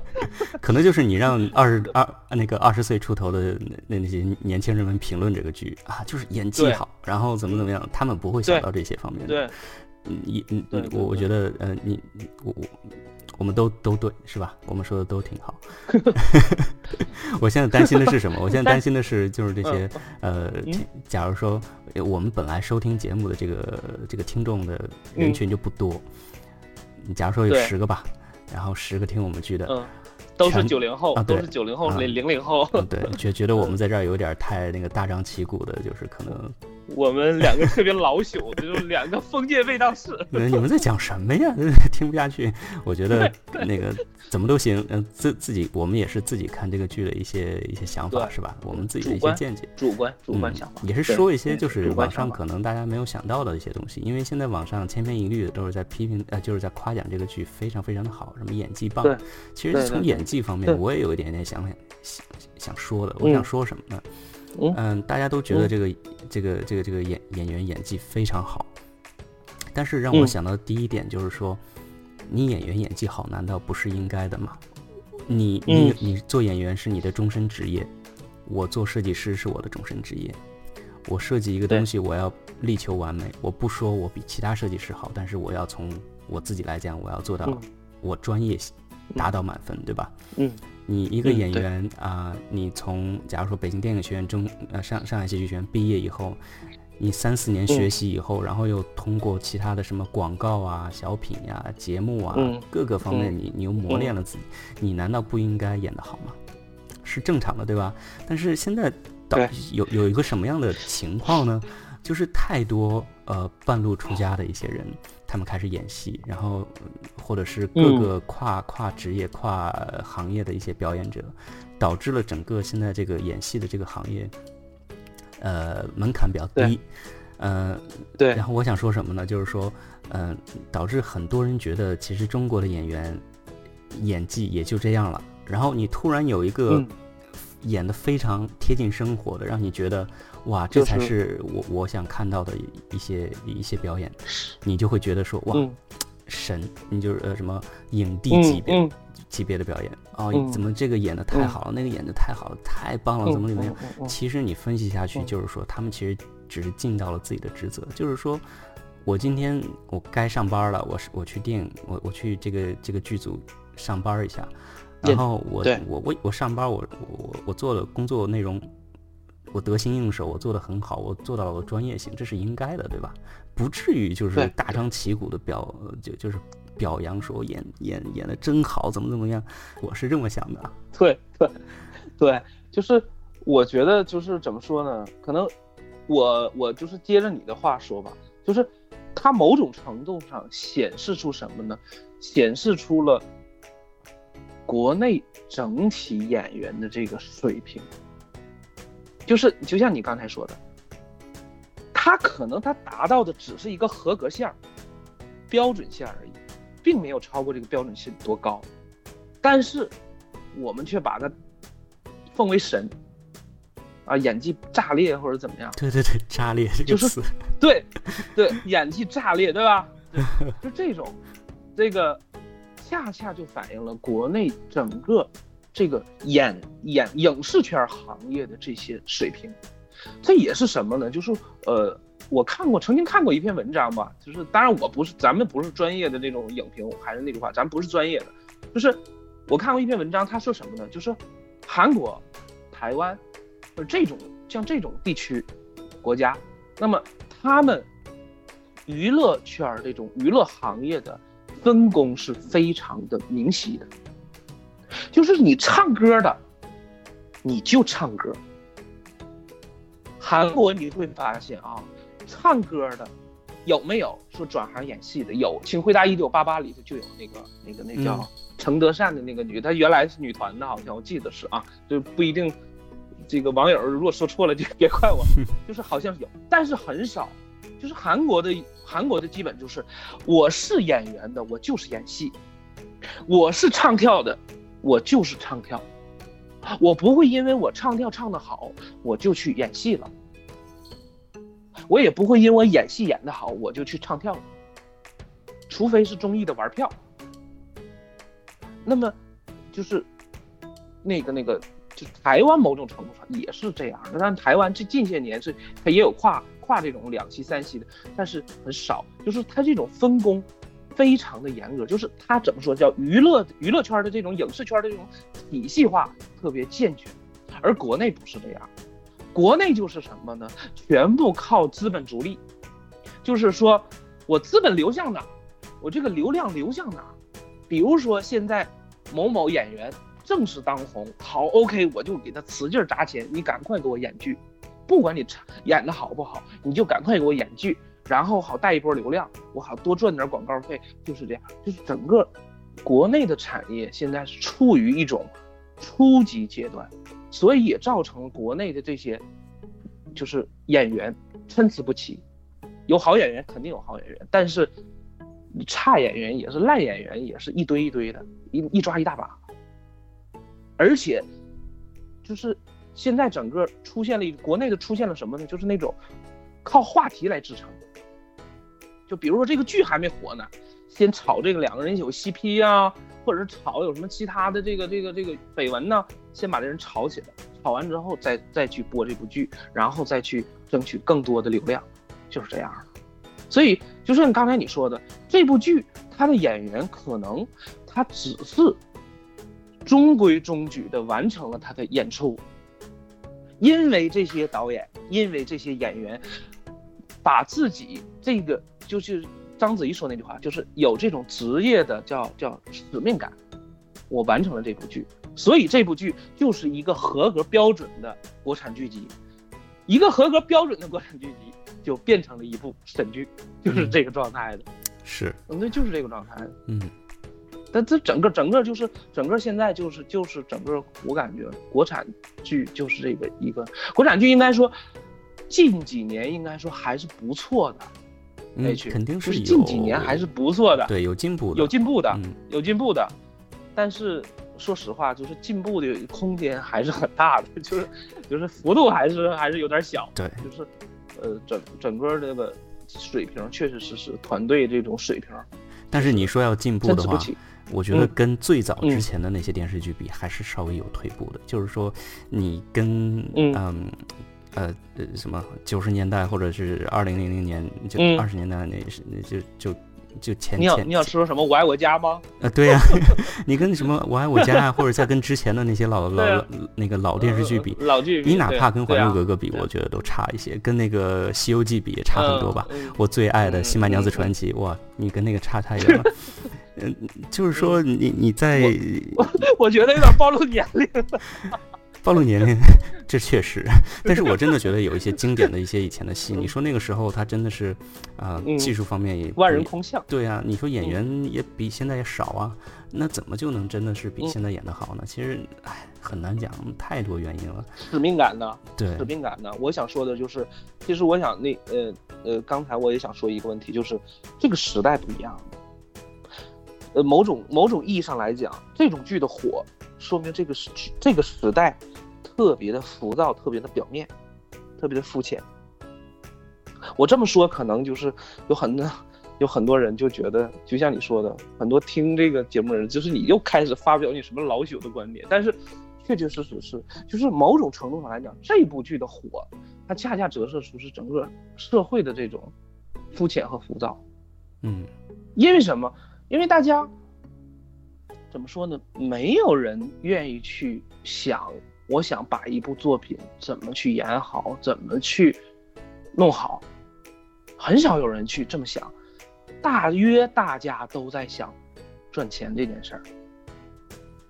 可能就是你让二十二那个二十岁出头的那那些年轻人们评论这个剧啊，就是演技好，然后怎么怎么样，他们不会想到这些方面的。对，嗯，一嗯，我我觉得，呃，你我我。我们都都对，是吧？我们说的都挺好。我现在担心的是什么？我现在担心的是，就是这些呃，假如说我们本来收听节目的这个这个听众的人群就不多，假如说有十个吧，然后十个听我们剧的，嗯，都是九零后，都是九零后零零零后，对，觉觉得我们在这儿有点太那个大张旗鼓的，就是可能。我们两个特别老朽，就是两个封建卫道士。你们在讲什么呀？听不下去。我觉得那个怎么都行。嗯，自自己我们也是自己看这个剧的一些一些想法，是吧？我们自己的一些见解，主观主观想法，也是说一些就是网上可能大家没有想到的一些东西。因为现在网上千篇一律的都是在批评，呃，就是在夸奖这个剧非常非常的好，什么演技棒。其实从演技方面，我也有一点点想想想说的。我想说什么呢？嗯，大家都觉得这个。这个这个这个演演员演技非常好，但是让我想到第一点就是说，你演员演技好难道不是应该的吗？你你你做演员是你的终身职业，我做设计师是我的终身职业。我设计一个东西，我要力求完美。我不说我比其他设计师好，但是我要从我自己来讲，我要做到我专业达到满分，对吧？嗯。你一个演员啊，你从假如说北京电影学院中呃上上海戏剧学院毕业以后，你三四年学习以后，然后又通过其他的什么广告啊、小品呀、节目啊各个方面，你你又磨练了自己，你难道不应该演得好吗？是正常的，对吧？但是现在到有有一个什么样的情况呢？就是太多呃半路出家的一些人。他们开始演戏，然后或者是各个跨跨职业、跨行业的一些表演者，导致了整个现在这个演戏的这个行业，呃，门槛比较低。呃，对。然后我想说什么呢？就是说，嗯，导致很多人觉得，其实中国的演员演技也就这样了。然后你突然有一个演的非常贴近生活的，让你觉得。哇，这才是我我想看到的一些一些表演，你就会觉得说哇，神，你就是呃什么影帝级别级别的表演哦，怎么这个演的太好了，那个演的太好了，太棒了，怎么怎么样？其实你分析下去，就是说他们其实只是尽到了自己的职责，就是说我今天我该上班了，我是我去电影，我我去这个这个剧组上班一下，然后我我我我上班，我我我做的工作内容。我得心应手，我做的很好，我做到了专业性，这是应该的，对吧？不至于就是大张旗鼓的表，就就是表扬说演演演的真好，怎么怎么样？我是这么想的。对对对，就是我觉得就是怎么说呢？可能我我就是接着你的话说吧，就是它某种程度上显示出什么呢？显示出了国内整体演员的这个水平。就是就像你刚才说的，他可能他达到的只是一个合格线儿、标准线而已，并没有超过这个标准线多高，但是我们却把他奉为神啊，演技炸裂或者怎么样？对对对，炸裂就是对对演技炸裂，对吧？就这种，这个恰恰就反映了国内整个。这个演演影视圈行业的这些水平，这也是什么呢？就是呃，我看过，曾经看过一篇文章吧，就是当然我不是，咱们不是专业的那种影评，还是那句话，咱不是专业的，就是我看过一篇文章，他说什么呢？就是韩国、台湾，呃这种像这种地区国家，那么他们娱乐圈这种娱乐行业的分工是非常的明晰的，就是你唱歌的，你就唱歌。韩国你会发现啊，唱歌的有没有说转行演戏的？有，请回答一九八八里头就有那个那个那叫程德善的那个女，她原来是女团的，好像我记得是啊，就不一定。这个网友如果说错了就别怪我，就是好像有，但是很少。就是韩国的韩国的基本就是，我是演员的，我就是演戏；我是唱跳的，我就是唱跳。我不会因为我唱跳唱得好，我就去演戏了。我也不会因为我演戏演得好，我就去唱跳了。除非是综艺的玩票。那么，就是那个那个，就台湾某种程度上也是这样的。但台湾这近些年是它也有跨。跨这种两栖三栖的，但是很少，就是它这种分工非常的严格，就是它怎么说叫娱乐娱乐圈的这种影视圈的这种体系化特别健全，而国内不是这样，国内就是什么呢？全部靠资本逐利，就是说我资本流向哪，我这个流量流向哪，比如说现在某某演员正是当红，好 OK，我就给他使劲砸钱，你赶快给我演剧。不管你演的好不好，你就赶快给我演剧，然后好带一波流量，我好多赚点广告费，就是这样。就是整个国内的产业现在是处于一种初级阶段，所以也造成国内的这些就是演员参差不齐。有好演员肯定有好演员，但是差演员也是烂演员，也是一堆一堆的，一一抓一大把。而且就是。现在整个出现了一国内的出现了什么呢？就是那种靠话题来支撑。比如说这个剧还没火呢，先炒这个两个人有 CP 啊，或者是炒有什么其他的这个这个这个绯闻呢，先把这人炒起来，炒完之后再再去播这部剧，然后再去争取更多的流量，就是这样。所以就像刚才你说的，这部剧它的演员可能他只是中规中矩的完成了他的演出。因为这些导演，因为这些演员，把自己这个就是章子怡说那句话，就是有这种职业的叫叫使命感，我完成了这部剧，所以这部剧就是一个合格标准的国产剧集，一个合格标准的国产剧集就变成了一部神剧，就是这个状态的，是，那就是这个状态，嗯。但这整个整个就是整个现在就是就是整个我感觉国产剧就是这个一个国产剧应该说近几年应该说还是不错的，嗯，肯定是近几年还是不错的，对，有进步的，有进步的，有进步的。但是说实话，就是进步的空间还是很大的，就是就是幅度还是还是有点小，对，就是呃整整个这个水平确实是是团队这种水平。但是你说要进步的话。我觉得跟最早之前的那些电视剧比，还是稍微有退步的。就是说，你跟嗯呃什么九十年代或者是二零零零年就二十年代那是那就就就前你要你要说什么我爱我家吗？呃，对呀，你跟什么我爱我家啊，或者再跟之前的那些老老那个老电视剧比，老剧，你哪怕跟《还珠格格》比，我觉得都差一些。跟那个《西游记》比也差很多吧？我最爱的《新白娘子传奇》，哇，你跟那个差太远了。嗯，就是说你你在，我我觉得有点暴露年龄，暴露年龄，这确实。但是我真的觉得有一些经典的一些以前的戏，你说那个时候他真的是，啊，技术方面也万人空巷。对啊，你说演员也比现在也少啊，那怎么就能真的是比现在演的好呢？其实，哎，很难讲，太多原因了。使命感呢？对，使命感呢？我想说的就是，其实我想那呃呃，刚才我也想说一个问题，就是这个时代不一样。呃，某种某种意义上来讲，这种剧的火，说明这个时这个时代特别的浮躁，特别的表面，特别的肤浅。我这么说，可能就是有很多 有很多人就觉得，就像你说的，很多听这个节目的人，就是你又开始发表你什么老朽的观点。但是，确确实实是，就是某种程度上来讲，这部剧的火，它恰恰折射出是整个社会的这种肤浅和浮躁。嗯，因为什么？因为大家怎么说呢？没有人愿意去想，我想把一部作品怎么去演好，怎么去弄好，很少有人去这么想。大约大家都在想赚钱这件事儿。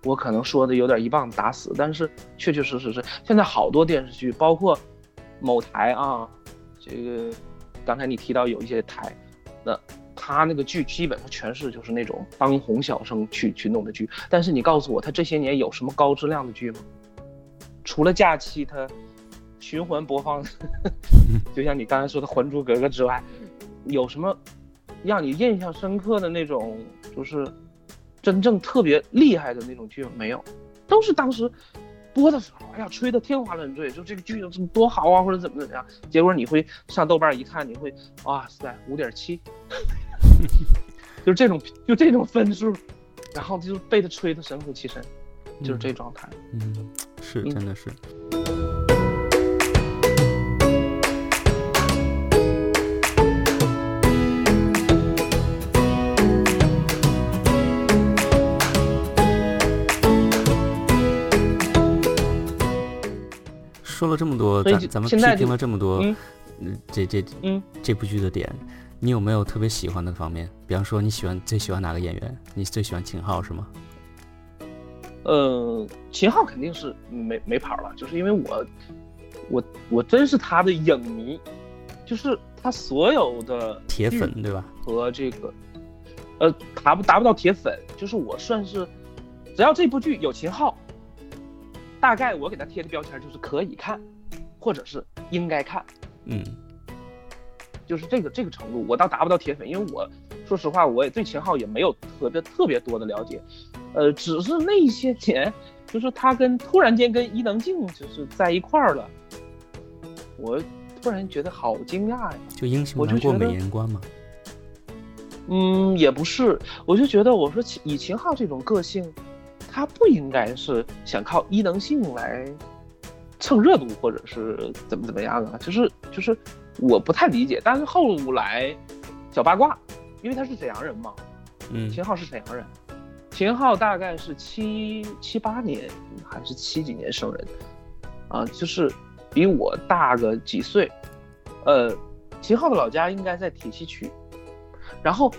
我可能说的有点一棒子打死，但是确确实实是现在好多电视剧，包括某台啊，这个刚才你提到有一些台，那他那个剧基本上全是就是那种当红小生去去弄的剧。但是你告诉我，他这些年有什么高质量的剧吗？除了假期它循环播放，就像你刚才说的《还珠格格》之外，有什么让你印象深刻的那种就是？真正特别厉害的那种剧没有，都是当时播的时候，哎呀，吹得天花乱坠，就这个剧怎么多好啊，或者怎么怎么样。结果你会上豆瓣一看，你会哇塞，五点七，就是这种就这种分数，然后就被他吹得神乎其神，就是这状态。嗯，是，真的是。说了这么多，咱咱们批评了这么多，嗯，这这嗯这部剧的点，你有没有特别喜欢的方面？比方说你喜欢最喜欢哪个演员？你最喜欢秦昊是吗？呃，秦昊肯定是没没跑了，就是因为我我我真是他的影迷，就是他所有的铁粉对吧？和这个呃达不达不到铁粉，就是我算是只要这部剧有秦昊。大概我给他贴的标签就是可以看，或者是应该看，嗯，就是这个这个程度，我倒达不到铁粉，因为我说实话，我也对秦昊也没有特别特别多的了解，呃，只是那些年，就是他跟突然间跟伊能静就是在一块儿了，我突然觉得好惊讶呀，就英雄难过美人关吗？嗯，也不是，我就觉得我说以秦昊这种个性。他不应该是想靠伊能静来蹭热度，或者是怎么怎么样啊？就是就是，我不太理解。但是后来小八卦，因为他是沈阳人嘛，嗯，秦昊是沈阳人，秦昊大概是七七八年还是七几年生人，啊，就是比我大个几岁。呃，秦昊的老家应该在铁西区，然后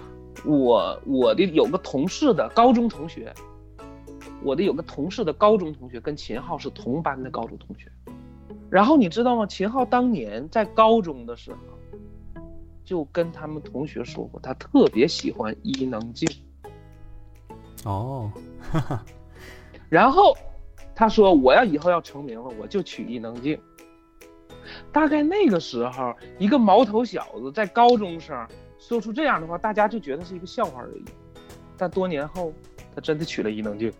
我我的有个同事的高中同学。我的有个同事的高中同学跟秦昊是同班的高中同学，然后你知道吗？秦昊当年在高中的时候，就跟他们同学说过，他特别喜欢伊能静。哦，哈哈然后他说我要以后要成名了，我就娶伊能静。大概那个时候，一个毛头小子在高中生说出这样的话，大家就觉得是一个笑话而已。但多年后，他真的娶了伊能静。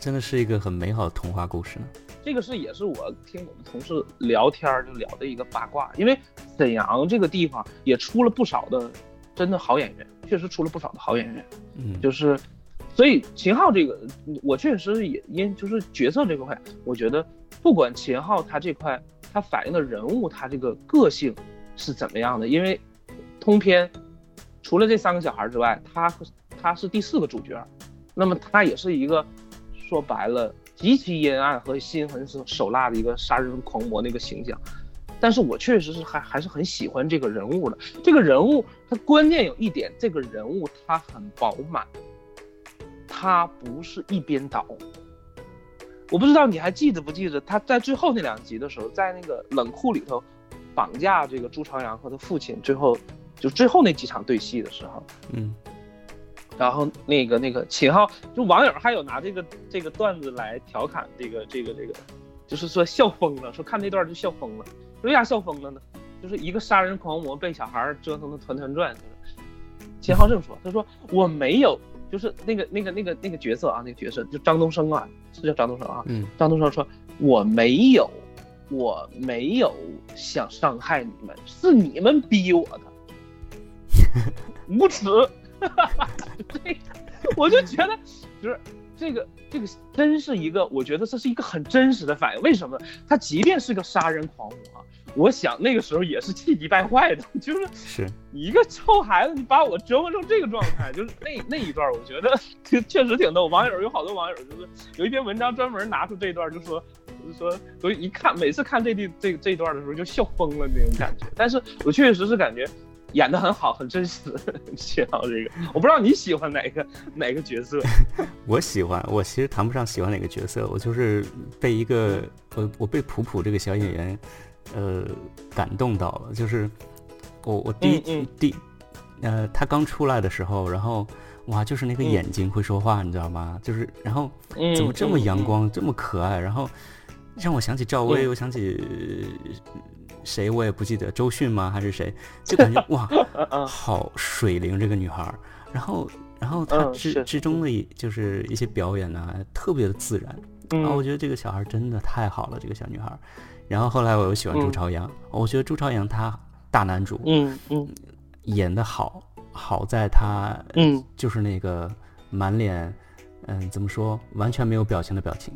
真的是一个很美好的童话故事呢。这个是也是我听我们同事聊天就聊的一个八卦，因为沈阳这个地方也出了不少的真的好演员，确实出了不少的好演员。嗯，就是，所以秦昊这个我确实也因就是角色这块，我觉得不管秦昊他这块他反映的人物他这个个性是怎么样的，因为通篇除了这三个小孩之外，他他是第四个主角，那么他也是一个。说白了，极其阴暗和心狠手手辣的一个杀人狂魔那个形象，但是我确实是还还是很喜欢这个人物的。这个人物他关键有一点，这个人物他很饱满，他不是一边倒。我不知道你还记得不记得他在最后那两集的时候，在那个冷库里头绑架这个朱朝阳和他父亲，最后就最后那几场对戏的时候，嗯。然后那个那个秦昊，就网友还有拿这个这个段子来调侃这个这个这个，就是说笑疯了，说看那段就笑疯了。为啥笑疯了呢？就是一个杀人狂魔被小孩折腾的团团转。秦昊这么说，他说我没有，就是那个那个那个那个角色啊，那个角色就张东升啊，是叫张东升啊。嗯。张东升说，我没有，我没有想伤害你们，是你们逼我的，无耻。哈哈哈，这，我就觉得，就是这个这个真是一个，我觉得这是一个很真实的反应。为什么？他即便是个杀人狂魔，我想那个时候也是气急败坏的。就是是你一个臭孩子，你把我折磨成这个状态，就是那那一段，我觉得 确确实挺逗。网友有好多网友就是有一篇文章专门拿出这段，就说就是说，所以一看每次看这地这这段的时候就笑疯了那种感觉。但是我确确实是感觉。演的很好，很真实。写到这个，我不知道你喜欢哪个哪个角色。我喜欢，我其实谈不上喜欢哪个角色，我就是被一个我我被普普这个小演员，呃，感动到了。就是我我第一第呃他刚出来的时候，然后哇，就是那个眼睛会说话，你知道吗？就是然后怎么这么阳光，这么可爱，然后让我想起赵薇，我想起。谁我也不记得，周迅吗？还是谁？就感觉哇，好水灵这个女孩。然后，然后她之之中的一，就是一些表演呢，特别的自然。然后我觉得这个小孩真的太好了，这个小女孩。然后后来我又喜欢朱朝阳，我觉得朱朝阳他大男主，嗯嗯，演的好，好在他，嗯，就是那个满脸，嗯，怎么说，完全没有表情的表情。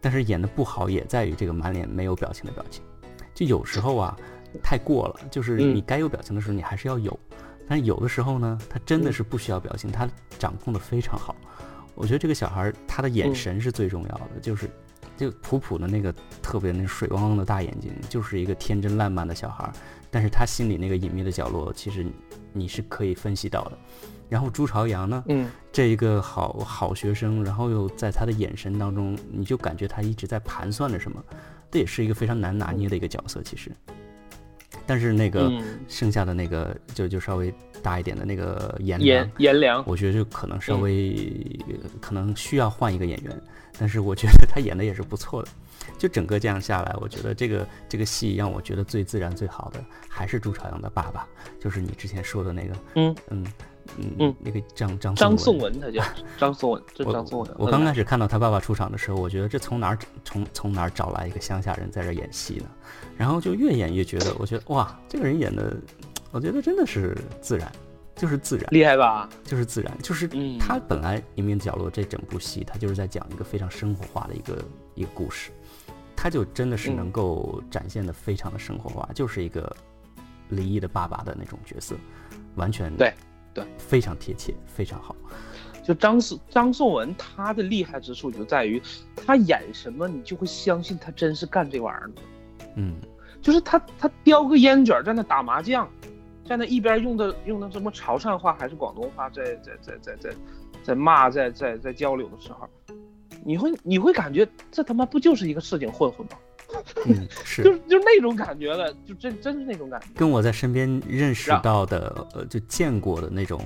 但是演的不好也在于这个满脸没有表情的表情。就有时候啊，太过了，就是你该有表情的时候，你还是要有。但是有的时候呢，他真的是不需要表情，他掌控的非常好。我觉得这个小孩他的眼神是最重要的，就是就普普的那个特别那水汪汪的大眼睛，就是一个天真烂漫的小孩。但是他心里那个隐秘的角落，其实你是可以分析到的。然后朱朝阳呢，嗯，这一个好好学生，然后又在他的眼神当中，你就感觉他一直在盘算着什么。这也是一个非常难拿捏的一个角色，其实。但是那个剩下的那个就就稍微大一点的那个颜颜颜良，我觉得就可能稍微可能需要换一个演员。但是我觉得他演的也是不错的。就整个这样下来，我觉得这个这个戏让我觉得最自然最好的还是朱朝阳的爸爸，就是你之前说的那个，嗯嗯。嗯，那个张张张颂文，他叫 张颂文，这张颂文。我刚开始看到他爸爸出场的时候，我觉得这从哪儿从从哪儿找来一个乡下人在这演戏呢？然后就越演越觉得，我觉得哇，这个人演的，我觉得真的是自然，就是自然，厉害吧？就是自然，就是他本来《隐秘的角落》这整部戏，他就是在讲一个非常生活化的一个一个故事，他就真的是能够展现的非常的生活化，就是一个离异的爸爸的那种角色，完全对。对，非常贴切，非常好。就张颂张颂文，他的厉害之处就在于，他演什么你就会相信他真是干这玩意儿的。嗯，就是他他叼个烟卷在那打麻将，在那一边用的用的什么潮汕话还是广东话，在在在在在在骂在在在交流的时候，你会你会感觉这他妈不就是一个市井混混吗？嗯，是，就是就是那种感觉的，就真真是那种感觉，跟我在身边认识到的，呃，就见过的那种，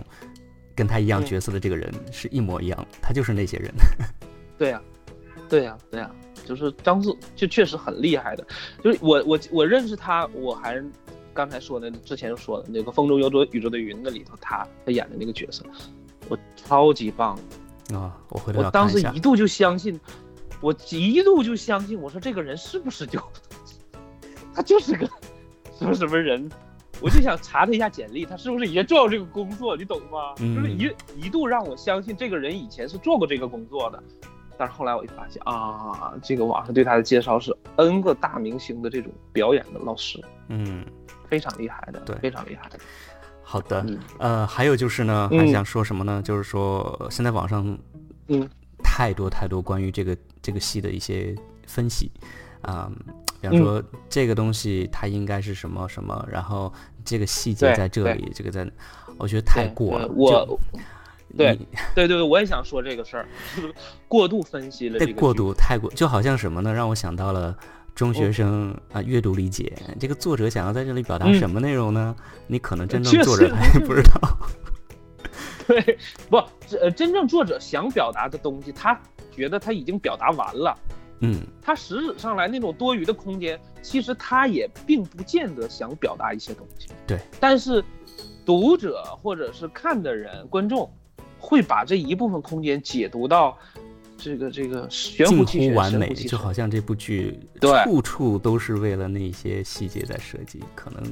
跟他一样角色的这个人是一模一样，他就是那些人。对呀，对呀，对呀，就是张颂就确实很厉害的，就是我我我认识他，我还刚才说的之前说的那个《风中有朵雨做的云》那里头，他他演的那个角色，我超级棒啊！我回头我当时一度就相信。我一度就相信，我说这个人是不是就他就是个什么什么人？我就想查他一下简历，他是不是以前做过这个工作？你懂吗？就是一一度让我相信这个人以前是做过这个工作的。但是后来我一发现啊，这个网上对他的介绍是 N 个大明星的这种表演的老师，嗯，非常厉害的，对，非常厉害。好的，呃，还有就是呢，还想说什么呢？就是说现在网上，嗯。太多太多关于这个这个戏的一些分析，啊，比方说这个东西它应该是什么什么，然后这个细节在这里，这个在，我觉得太过了。我，对对对，我也想说这个事儿，过度分析了。这过度太过，就好像什么呢？让我想到了中学生啊阅读理解，这个作者想要在这里表达什么内容呢？你可能真正作者他也不知道。对，不，呃，真正作者想表达的东西，他觉得他已经表达完了。嗯，他实质上来那种多余的空间，其实他也并不见得想表达一些东西。对，但是读者或者是看的人、观众，会把这一部分空间解读到。这个这个近乎完美，就好像这部剧处处都是为了那些细节在设计，可能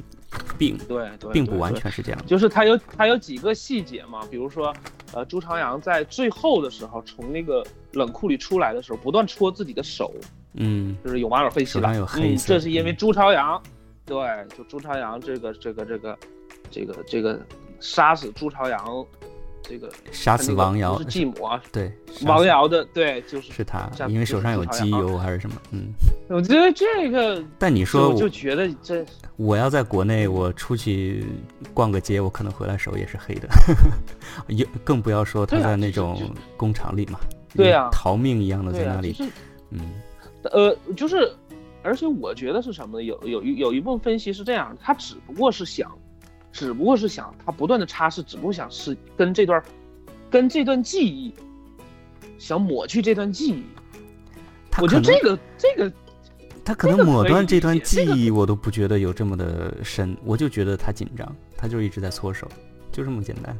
并对并不完全是这样。就是它有它有几个细节嘛，比如说，呃，朱朝阳在最后的时候从那个冷库里出来的时候，不断戳自己的手，嗯，就是有网友分析了，嗯，这是因为朱朝阳，对，就朱朝阳这个这个这个这个这个杀死朱朝阳。这个杀死王瑶是继母啊，对，王瑶的对，就是是他，因为手上有机油还是什么，嗯，我觉得这个，但你说我就觉得这，我要在国内，我出去逛个街，我可能回来手也是黑的，也更不要说他在那种工厂里嘛，对呀，逃命一样的在那里，嗯，呃，就是，而且我觉得是什么呢？有有一有一部分分析是这样，他只不过是想。只不过是想他不断的擦拭，只不过想是跟这段，跟这段记忆，想抹去这段记忆。我觉得这个这个，他可能抹断这段记忆，我都不觉得有这么的深，我就觉得他紧张，他就一直在搓手，就这么简单。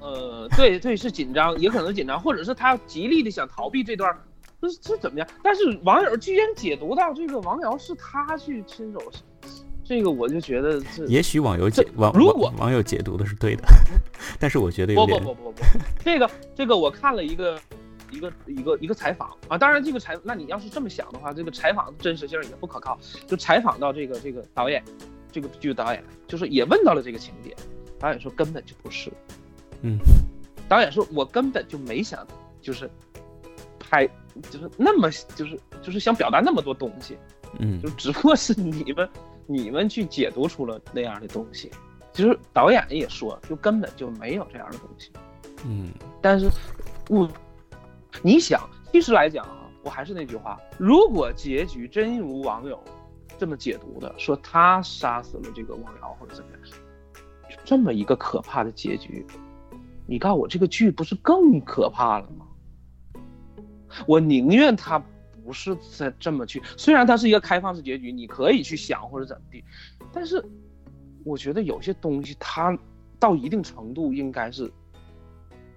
呃，对对，是紧张，也可能紧张，或者是他极力的想逃避这段，这这怎么样？但是网友居然解读到这个王瑶是他去亲手。这个我就觉得是，也许网友解网如果网友解读的是对的，但是我觉得有不不不不不，这个这个我看了一个一个一个一个采访啊，当然这个采，那你要是这么想的话，这个采访真实性也不可靠。就采访到这个这个导演，这个剧导演就是也问到了这个情节，导演说根本就不是，嗯，导演说我根本就没想就是拍就是那么就是就是想表达那么多东西，嗯，就只不过是你们。你们去解读出了那样的东西，其实导演也说，就根本就没有这样的东西。嗯，但是我，你想，其实来讲啊，我还是那句话，如果结局真如网友这么解读的，说他杀死了这个王瑶或者怎么样，这么一个可怕的结局，你告诉我这个剧不是更可怕了吗？我宁愿他。不是在这么去，虽然它是一个开放式结局，你可以去想或者怎么地，但是我觉得有些东西它到一定程度应该是，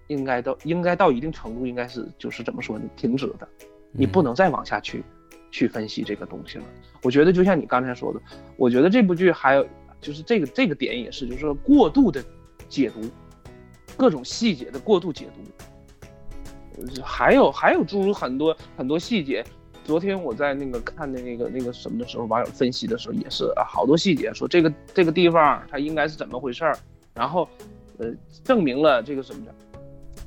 应该到应该到一定程度应该是就是怎么说呢？停止的，你不能再往下去去分析这个东西了。我觉得就像你刚才说的，我觉得这部剧还有就是这个这个点也是，就是说过度的解读各种细节的过度解读，还有还有诸如很多很多细节。昨天我在那个看的那个那个什么的时候，网友分析的时候也是啊，好多细节说这个这个地方它应该是怎么回事儿，然后，呃，证明了这个什么的。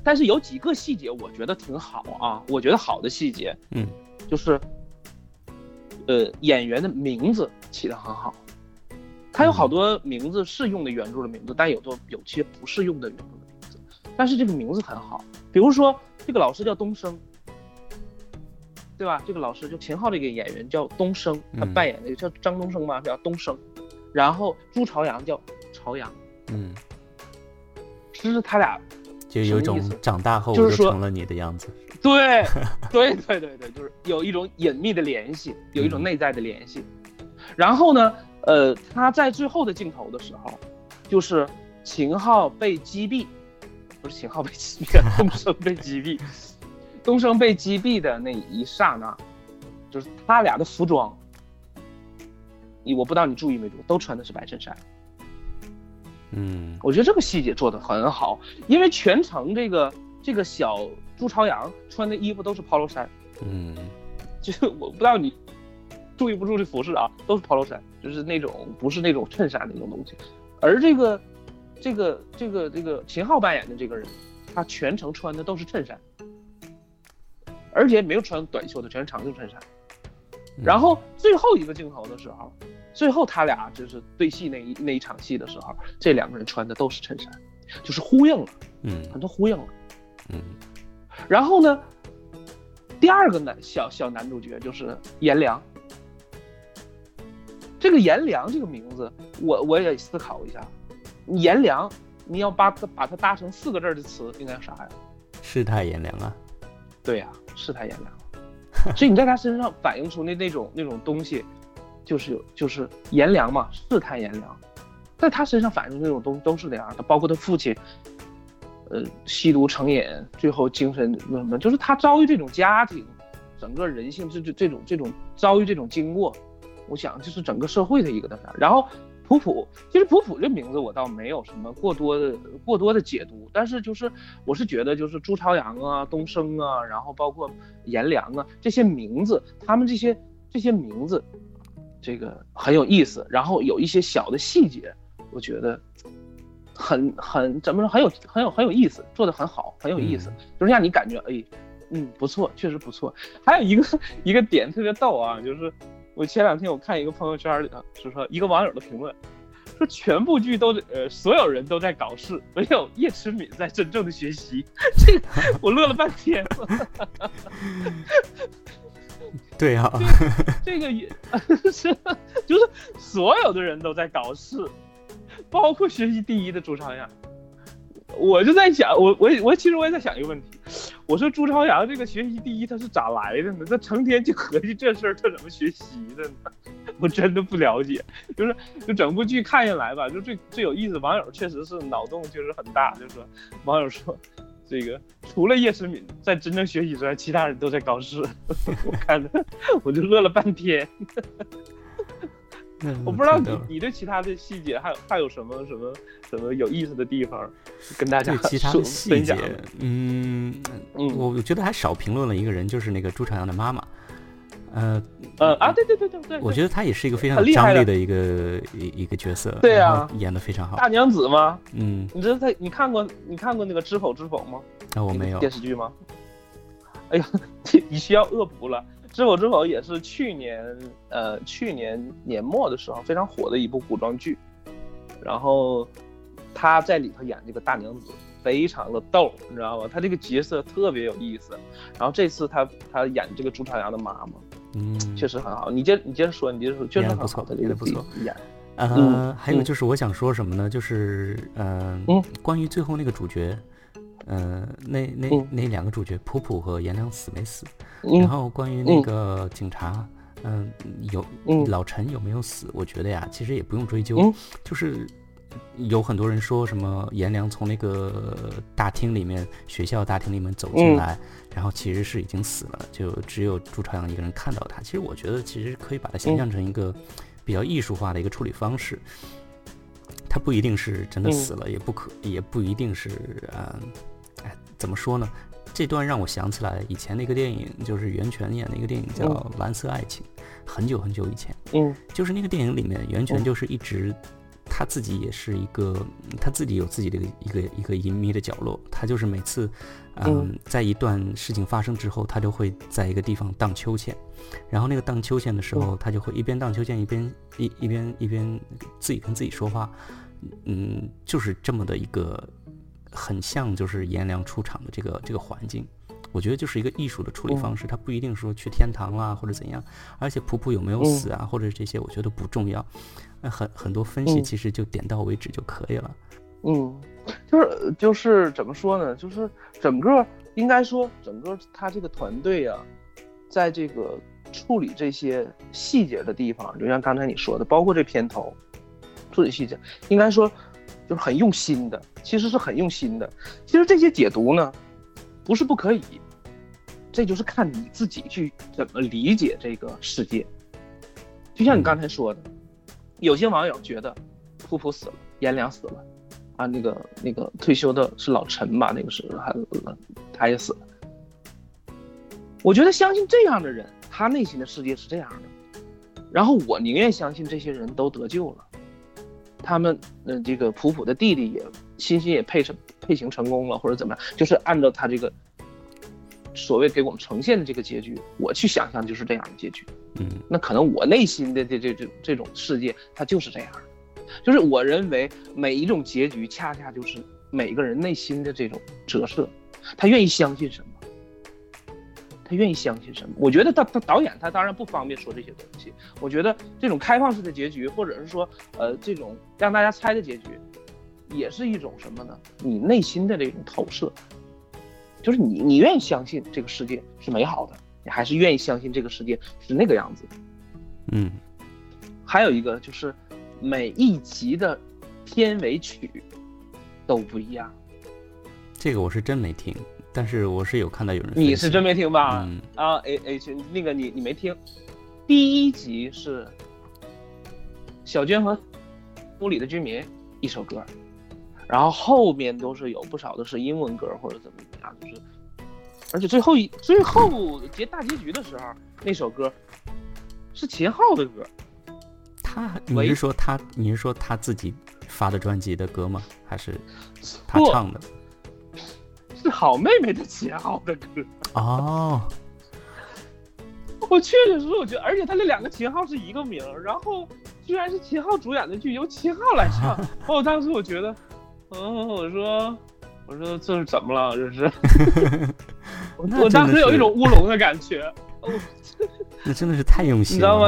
但是有几个细节我觉得挺好啊，我觉得好的细节，嗯，就是，呃，演员的名字起得很好，他有好多名字是用的原著的名字，但有的有些不是用的原著的名字，但是这个名字很好，比如说这个老师叫东升。对吧？这个老师就秦昊这个演员叫东升，他扮演那个叫张东升嘛，叫东升。然后朱朝阳叫朝阳，嗯，其实他俩就有一种长大后就成了你的样子。对，对对对对，就是有一种隐秘的联系，有一种内在的联系。然后呢，呃，他在最后的镜头的时候，就是秦昊被击毙，不是秦昊被击毙，东升被击毙。东升被击毙的那一刹那，就是他俩的服装，你我不知道你注意没注意，都穿的是白衬衫。嗯，我觉得这个细节做的很好，因为全程这个这个小朱朝阳穿的衣服都是 polo 衫。嗯，就是我不知道你注意不注意服饰啊，都是 polo 衫，就是那种不是那种衬衫那种东西。而这个这个这个这个秦昊扮演的这个人，他全程穿的都是衬衫。而且没有穿短袖的，全是长袖衬衫。然后最后一个镜头的时候，最后他俩就是对戏那一那一场戏的时候，这两个人穿的都是衬衫，就是呼应了，嗯，很多呼应了，嗯。然后呢，第二个男小小男主角就是颜良。这个颜良这个名字，我我也思考一下，颜良，你要把把它搭成四个字的词，应该啥呀？世态炎凉啊。对呀，世态炎凉，所以你在他身上反映出那那种那种东西，就是有就是炎凉嘛，世态炎凉，在他身上反映出那种东西都是那样的，包括他父亲，呃，吸毒成瘾，最后精神那什么，就是他遭遇这种家庭，整个人性这这这种这种遭遇这种经过，我想就是整个社会的一个那啥，然后。普普，其实普普这名字我倒没有什么过多的过多的解读，但是就是我是觉得就是朱朝阳啊、东升啊，然后包括颜良啊这些名字，他们这些这些名字，这个很有意思，然后有一些小的细节，我觉得很很怎么说很有很有很有意思，做的很好，很有意思，就是让你感觉哎，嗯，不错，确实不错。还有一个一个点特别逗啊，就是我前两天我看一个朋友圈里头，是说一个网友的评论，说全部剧都呃所有人都在搞事，唯有叶迟敏在真正的学习。这个我乐了半天。对呀，这个也 是，就是所有的人都在搞事，包括学习第一的朱朝阳。我就在想，我我我其实我也在想一个问题，我说朱朝阳这个学习第一他是咋来的呢？他成天就合计这事儿，他怎么学习的呢？我真的不了解。就是就整部剧看下来吧，就最最有意思，网友确实是脑洞确实很大，就说网友说。这个除了叶诗敏在真正学习之外，其他人都在搞事。我看着我就乐了半天。我不知道你你对其他的细节还有还有什么什么什么有意思的地方跟大家其他的细节？嗯嗯，我我觉得还少评论了一个人，就是那个朱朝阳的妈妈。呃呃啊，对对对对对，我觉得她也是一个非常有张力的一个一一个角色，对啊，演的非常好。大娘子吗？嗯，你知道她？你看过你看过那个《知否知否》吗？啊，我没有电视剧吗？哎呀，你需要恶补了，《知否知否》也是去年呃去年年末的时候非常火的一部古装剧，然后他在里头演这个大娘子，非常的逗，你知道吗？他这个角色特别有意思。然后这次他他演这个朱朝阳的妈妈。嗯，确实很好。你接你接着说，你接着说，确实不错，的，这个不错。演，呃，还有就是我想说什么呢？就是呃，关于最后那个主角，呃，那那那两个主角，普普和颜良死没死？然后关于那个警察，嗯，有老陈有没有死？我觉得呀，其实也不用追究，就是。有很多人说什么颜良从那个大厅里面，学校大厅里面走进来，然后其实是已经死了，就只有朱朝阳一个人看到他。其实我觉得，其实可以把它想象成一个比较艺术化的一个处理方式。他不一定是真的死了，也不可，也不一定是，嗯，哎，怎么说呢？这段让我想起来以前那个电影，就是袁泉演的一个电影叫《蓝色爱情》，很久很久以前。嗯，就是那个电影里面，袁泉就是一直。他自己也是一个，他自己有自己的一个一个隐秘的角落。他就是每次，嗯，在一段事情发生之后，他就会在一个地方荡秋千。然后那个荡秋千的时候，他就会一边荡秋千一边一一边一边自己跟自己说话。嗯，就是这么的一个很像就是颜良出场的这个这个环境。我觉得就是一个艺术的处理方式，他不一定说去天堂啦或者怎样。而且普普有没有死啊，或者这些，我觉得不重要。那很很多分析其实就点到为止就可以了。嗯，就是就是怎么说呢？就是整个应该说整个他这个团队啊，在这个处理这些细节的地方，就像刚才你说的，包括这片头处理细节，应该说就是很用心的，其实是很用心的。其实这些解读呢，不是不可以，这就是看你自己去怎么理解这个世界。就像你刚才说的。有些网友觉得，噗噗死了，颜良死了，啊，那个那个退休的是老陈吧？那个是还他也死了。我觉得相信这样的人，他内心的世界是这样的。然后我宁愿相信这些人都得救了，他们嗯，这个普普的弟弟也欣欣也配成配型成功了，或者怎么样，就是按照他这个。所谓给我们呈现的这个结局，我去想象就是这样的结局。嗯，那可能我内心的这这这这种世界，它就是这样。就是我认为每一种结局，恰恰就是每个人内心的这种折射。他愿意相信什么？他愿意相信什么？我觉得他他导演他当然不方便说这些东西。我觉得这种开放式的结局，或者是说呃这种让大家猜的结局，也是一种什么呢？你内心的这种投射。就是你，你愿意相信这个世界是美好的，你还是愿意相信这个世界是那个样子？嗯，还有一个就是，每一集的片尾曲都不一样。这个我是真没听，但是我是有看到有人。你是真没听吧？啊，A H 那个你你没听，第一集是小娟和屋里的居民一首歌。然后后面都是有不少的是英文歌或者怎么样，就是，而且最后一最后结大结局的时候，那首歌是秦昊的歌。他你是说他你是说他自己发的专辑的歌吗？还是他唱的？是好妹妹的秦昊的歌哦。我确确实实，我觉得，而且他那两个秦昊是一个名，然后居然是秦昊主演的剧由秦昊来唱。哦，当时我觉得，嗯，我说，我说这是怎么了？这 是，我当时有一种乌龙的感觉。哦，那真的是太用心，你知道吗？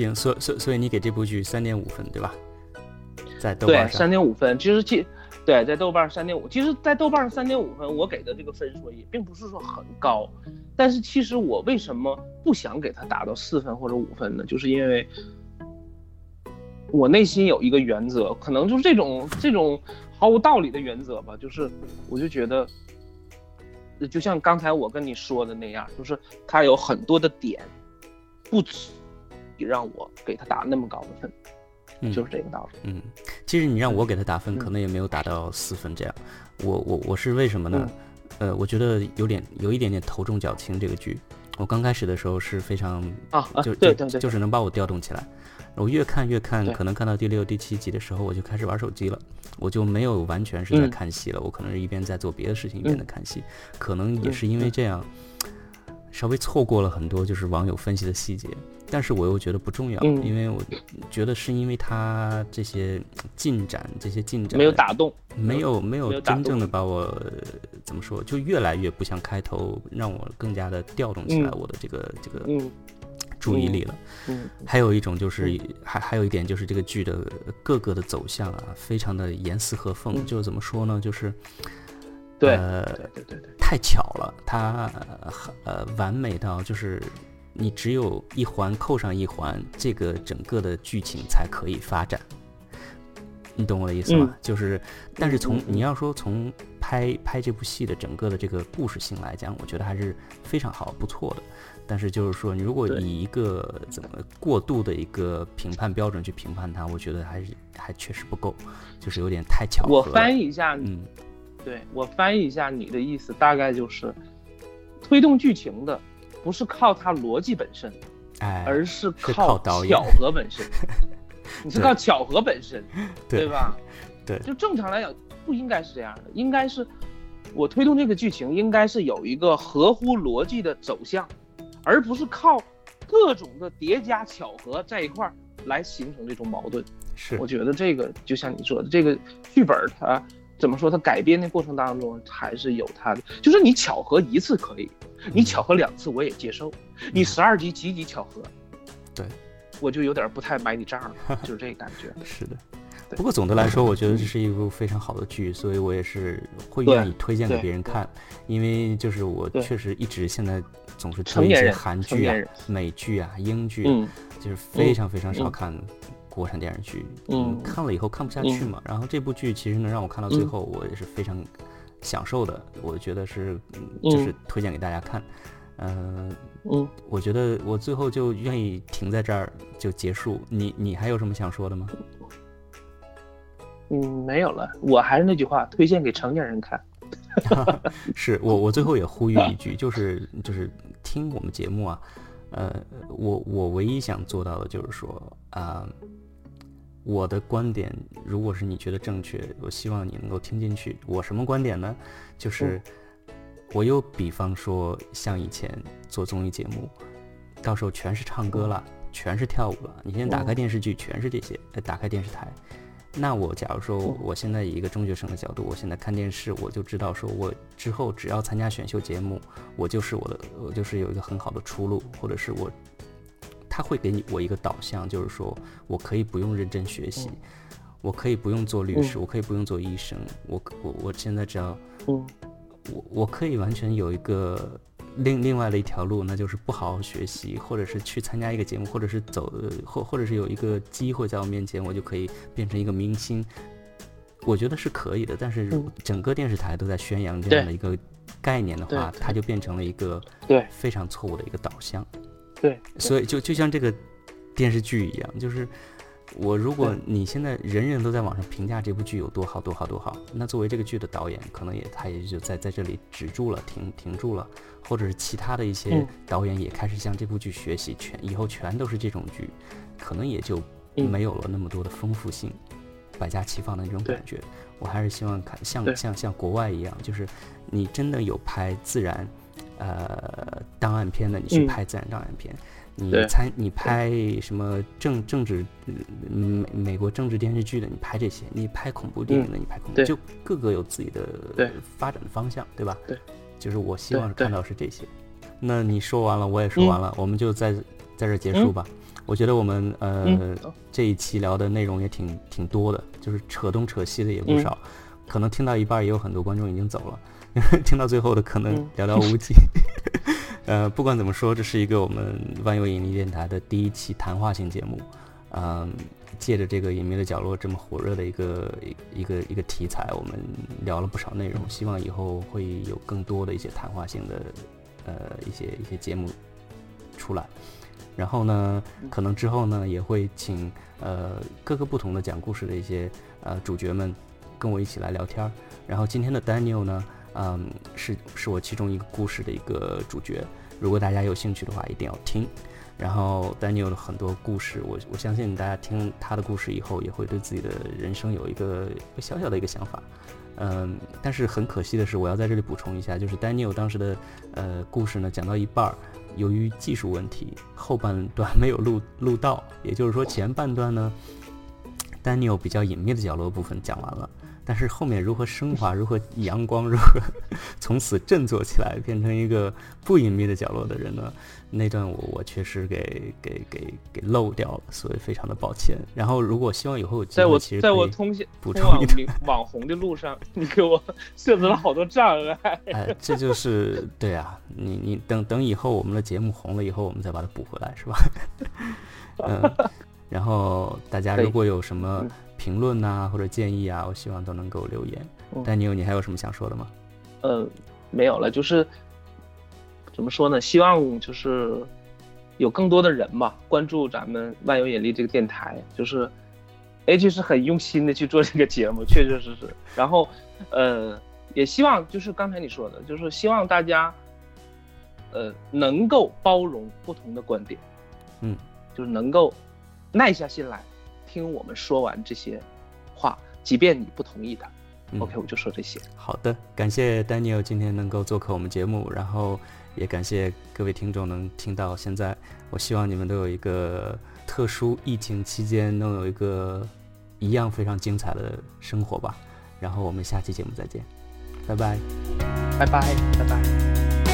行，所所所以你给这部剧三点五分，对吧？在豆瓣上，三点五分。其实，其对在豆瓣三点五。其实，在豆瓣上三点五分，我给的这个分数也并不是说很高。但是，其实我为什么不想给它打到四分或者五分呢？就是因为，我内心有一个原则，可能就是这种这种毫无道理的原则吧。就是，我就觉得，就像刚才我跟你说的那样，就是它有很多的点，不让我给他打那么高的分。嗯就是这个道理。嗯，其实你让我给他打分，可能也没有打到四分这样。我我我是为什么呢？呃，我觉得有点有一点点头重脚轻这个剧。我刚开始的时候是非常啊，就就就是能把我调动起来。我越看越看，可能看到第六、第七集的时候，我就开始玩手机了，我就没有完全是在看戏了。我可能是一边在做别的事情，一边在看戏。可能也是因为这样，稍微错过了很多就是网友分析的细节。但是我又觉得不重要，因为我觉得是因为他这些进展，这些进展没有打动，没有没有真正的把我怎么说，就越来越不像开头，让我更加的调动起来我的这个这个注意力了。嗯，还有一种就是还还有一点就是这个剧的各个的走向啊，非常的严丝合缝，就是怎么说呢，就是对对对对，太巧了，它呃完美到就是。你只有一环扣上一环，这个整个的剧情才可以发展。你懂我的意思吗？就是，但是从你要说从拍拍这部戏的整个的这个故事性来讲，我觉得还是非常好、不错的。但是就是说，你如果以一个怎么过度的一个评判标准去评判它，我觉得还是还确实不够，就是有点太巧合。我翻译一下，嗯，对我翻译一下你的意思，大概就是推动剧情的。不是靠它逻辑本身，哎，而是靠巧合本身。你是靠巧合本身，对吧？对，就正常来讲不应该是这样的，应该是我推动这个剧情应该是有一个合乎逻辑的走向，而不是靠各种的叠加巧合在一块儿来形成这种矛盾。是，我觉得这个就像你说的，这个剧本它怎么说？它改编的过程当中还是有它的，就是你巧合一次可以。你巧合两次我也接受，你十二集集集巧合，对，我就有点不太买你账了，就是这个感觉。是的，不过总的来说，我觉得这是一部非常好的剧，所以我也是会愿意推荐给别人看，因为就是我确实一直现在总是推一些韩剧啊、美剧啊、英剧，就是非常非常少看国产电视剧，嗯，看了以后看不下去嘛。然后这部剧其实能让我看到最后，我也是非常。享受的，我觉得是，就是推荐给大家看，嗯嗯，我觉得我最后就愿意停在这儿就结束。你你还有什么想说的吗？嗯，没有了。我还是那句话，推荐给成年人看。是我我最后也呼吁一句，就是就是听我们节目啊，呃，我我唯一想做到的就是说啊。我的观点，如果是你觉得正确，我希望你能够听进去。我什么观点呢？就是我又比方说，像以前做综艺节目，到时候全是唱歌了，全是跳舞了。你现在打开电视剧，全是这些。打开电视台，那我假如说，我现在以一个中学生的角度，我现在看电视，我就知道说，我之后只要参加选秀节目，我就是我的，我就是有一个很好的出路，或者是我。他会给你我一个导向，就是说我可以不用认真学习，我可以不用做律师，我可以不用做医生，我我我现在只要，我我可以完全有一个另另外的一条路，那就是不好好学习，或者是去参加一个节目，或者是走或或者是有一个机会在我面前，我就可以变成一个明星。我觉得是可以的，但是整个电视台都在宣扬这样的一个概念的话，它就变成了一个对。非常错误的一个导向。对，所以就就像这个电视剧一样，就是我如果你现在人人都在网上评价这部剧有多好多好多好，那作为这个剧的导演，可能也他也就在在这里止住了，停停住了，或者是其他的一些导演也开始向这部剧学习，全以后全都是这种剧，可能也就没有了那么多的丰富性，百家齐放的那种感觉。我还是希望看像像像国外一样，就是你真的有拍自然，呃，档案片的，你去拍自然档案片。你参你拍什么政政治美美国政治电视剧的，你拍这些；你拍恐怖电影的，你拍恐怖，就各个有自己的发展的方向，对吧？对，就是我希望看到是这些。那你说完了，我也说完了，我们就在在这结束吧。我觉得我们呃这一期聊的内容也挺挺多的，就是扯东扯西的也不少，可能听到一半也有很多观众已经走了，听到最后的可能寥寥无几。呃，不管怎么说，这是一个我们万有引力电台的第一期谈话性节目。嗯，借着这个隐秘的角落这么火热的一个一个一个题材，我们聊了不少内容。希望以后会有更多的一些谈话性的呃一些一些节目出来。然后呢，可能之后呢也会请呃各个不同的讲故事的一些呃主角们跟我一起来聊天。然后今天的 Daniel 呢。嗯，是是我其中一个故事的一个主角。如果大家有兴趣的话，一定要听。然后 Daniel 的很多故事，我我相信大家听他的故事以后，也会对自己的人生有一个小小的一个想法。嗯，但是很可惜的是，我要在这里补充一下，就是 Daniel 当时的呃故事呢，讲到一半儿，由于技术问题，后半段没有录录到。也就是说，前半段呢，Daniel 比较隐秘的角落部分讲完了。但是后面如何升华，如何阳光，如何 从此振作起来，变成一个不隐秘的角落的人呢？那段我我确实给给给给漏掉了，所以非常的抱歉。然后如果希望以后有机会，其实在我通补充一 网红的路上，你给我设置了好多障碍。哎，这就是对啊，你你等等以后我们的节目红了以后，我们再把它补回来，是吧？嗯，然后大家如果有什么。评论呐，或者建议啊，我希望都能够留言。丹尼有，你还有什么想说的吗？呃，没有了，就是怎么说呢？希望就是有更多的人吧，关注咱们万有引力这个电台，就是 H 是很用心的去做这个节目，确确实实。然后，呃，也希望就是刚才你说的，就是希望大家，呃，能够包容不同的观点，嗯，就是能够耐下心来。听我们说完这些话，即便你不同意的，OK，我就说这些。好的，感谢 Daniel 今天能够做客我们节目，然后也感谢各位听众能听到现在。我希望你们都有一个特殊疫情期间能有一个一样非常精彩的生活吧。然后我们下期节目再见，拜拜，拜拜，拜拜。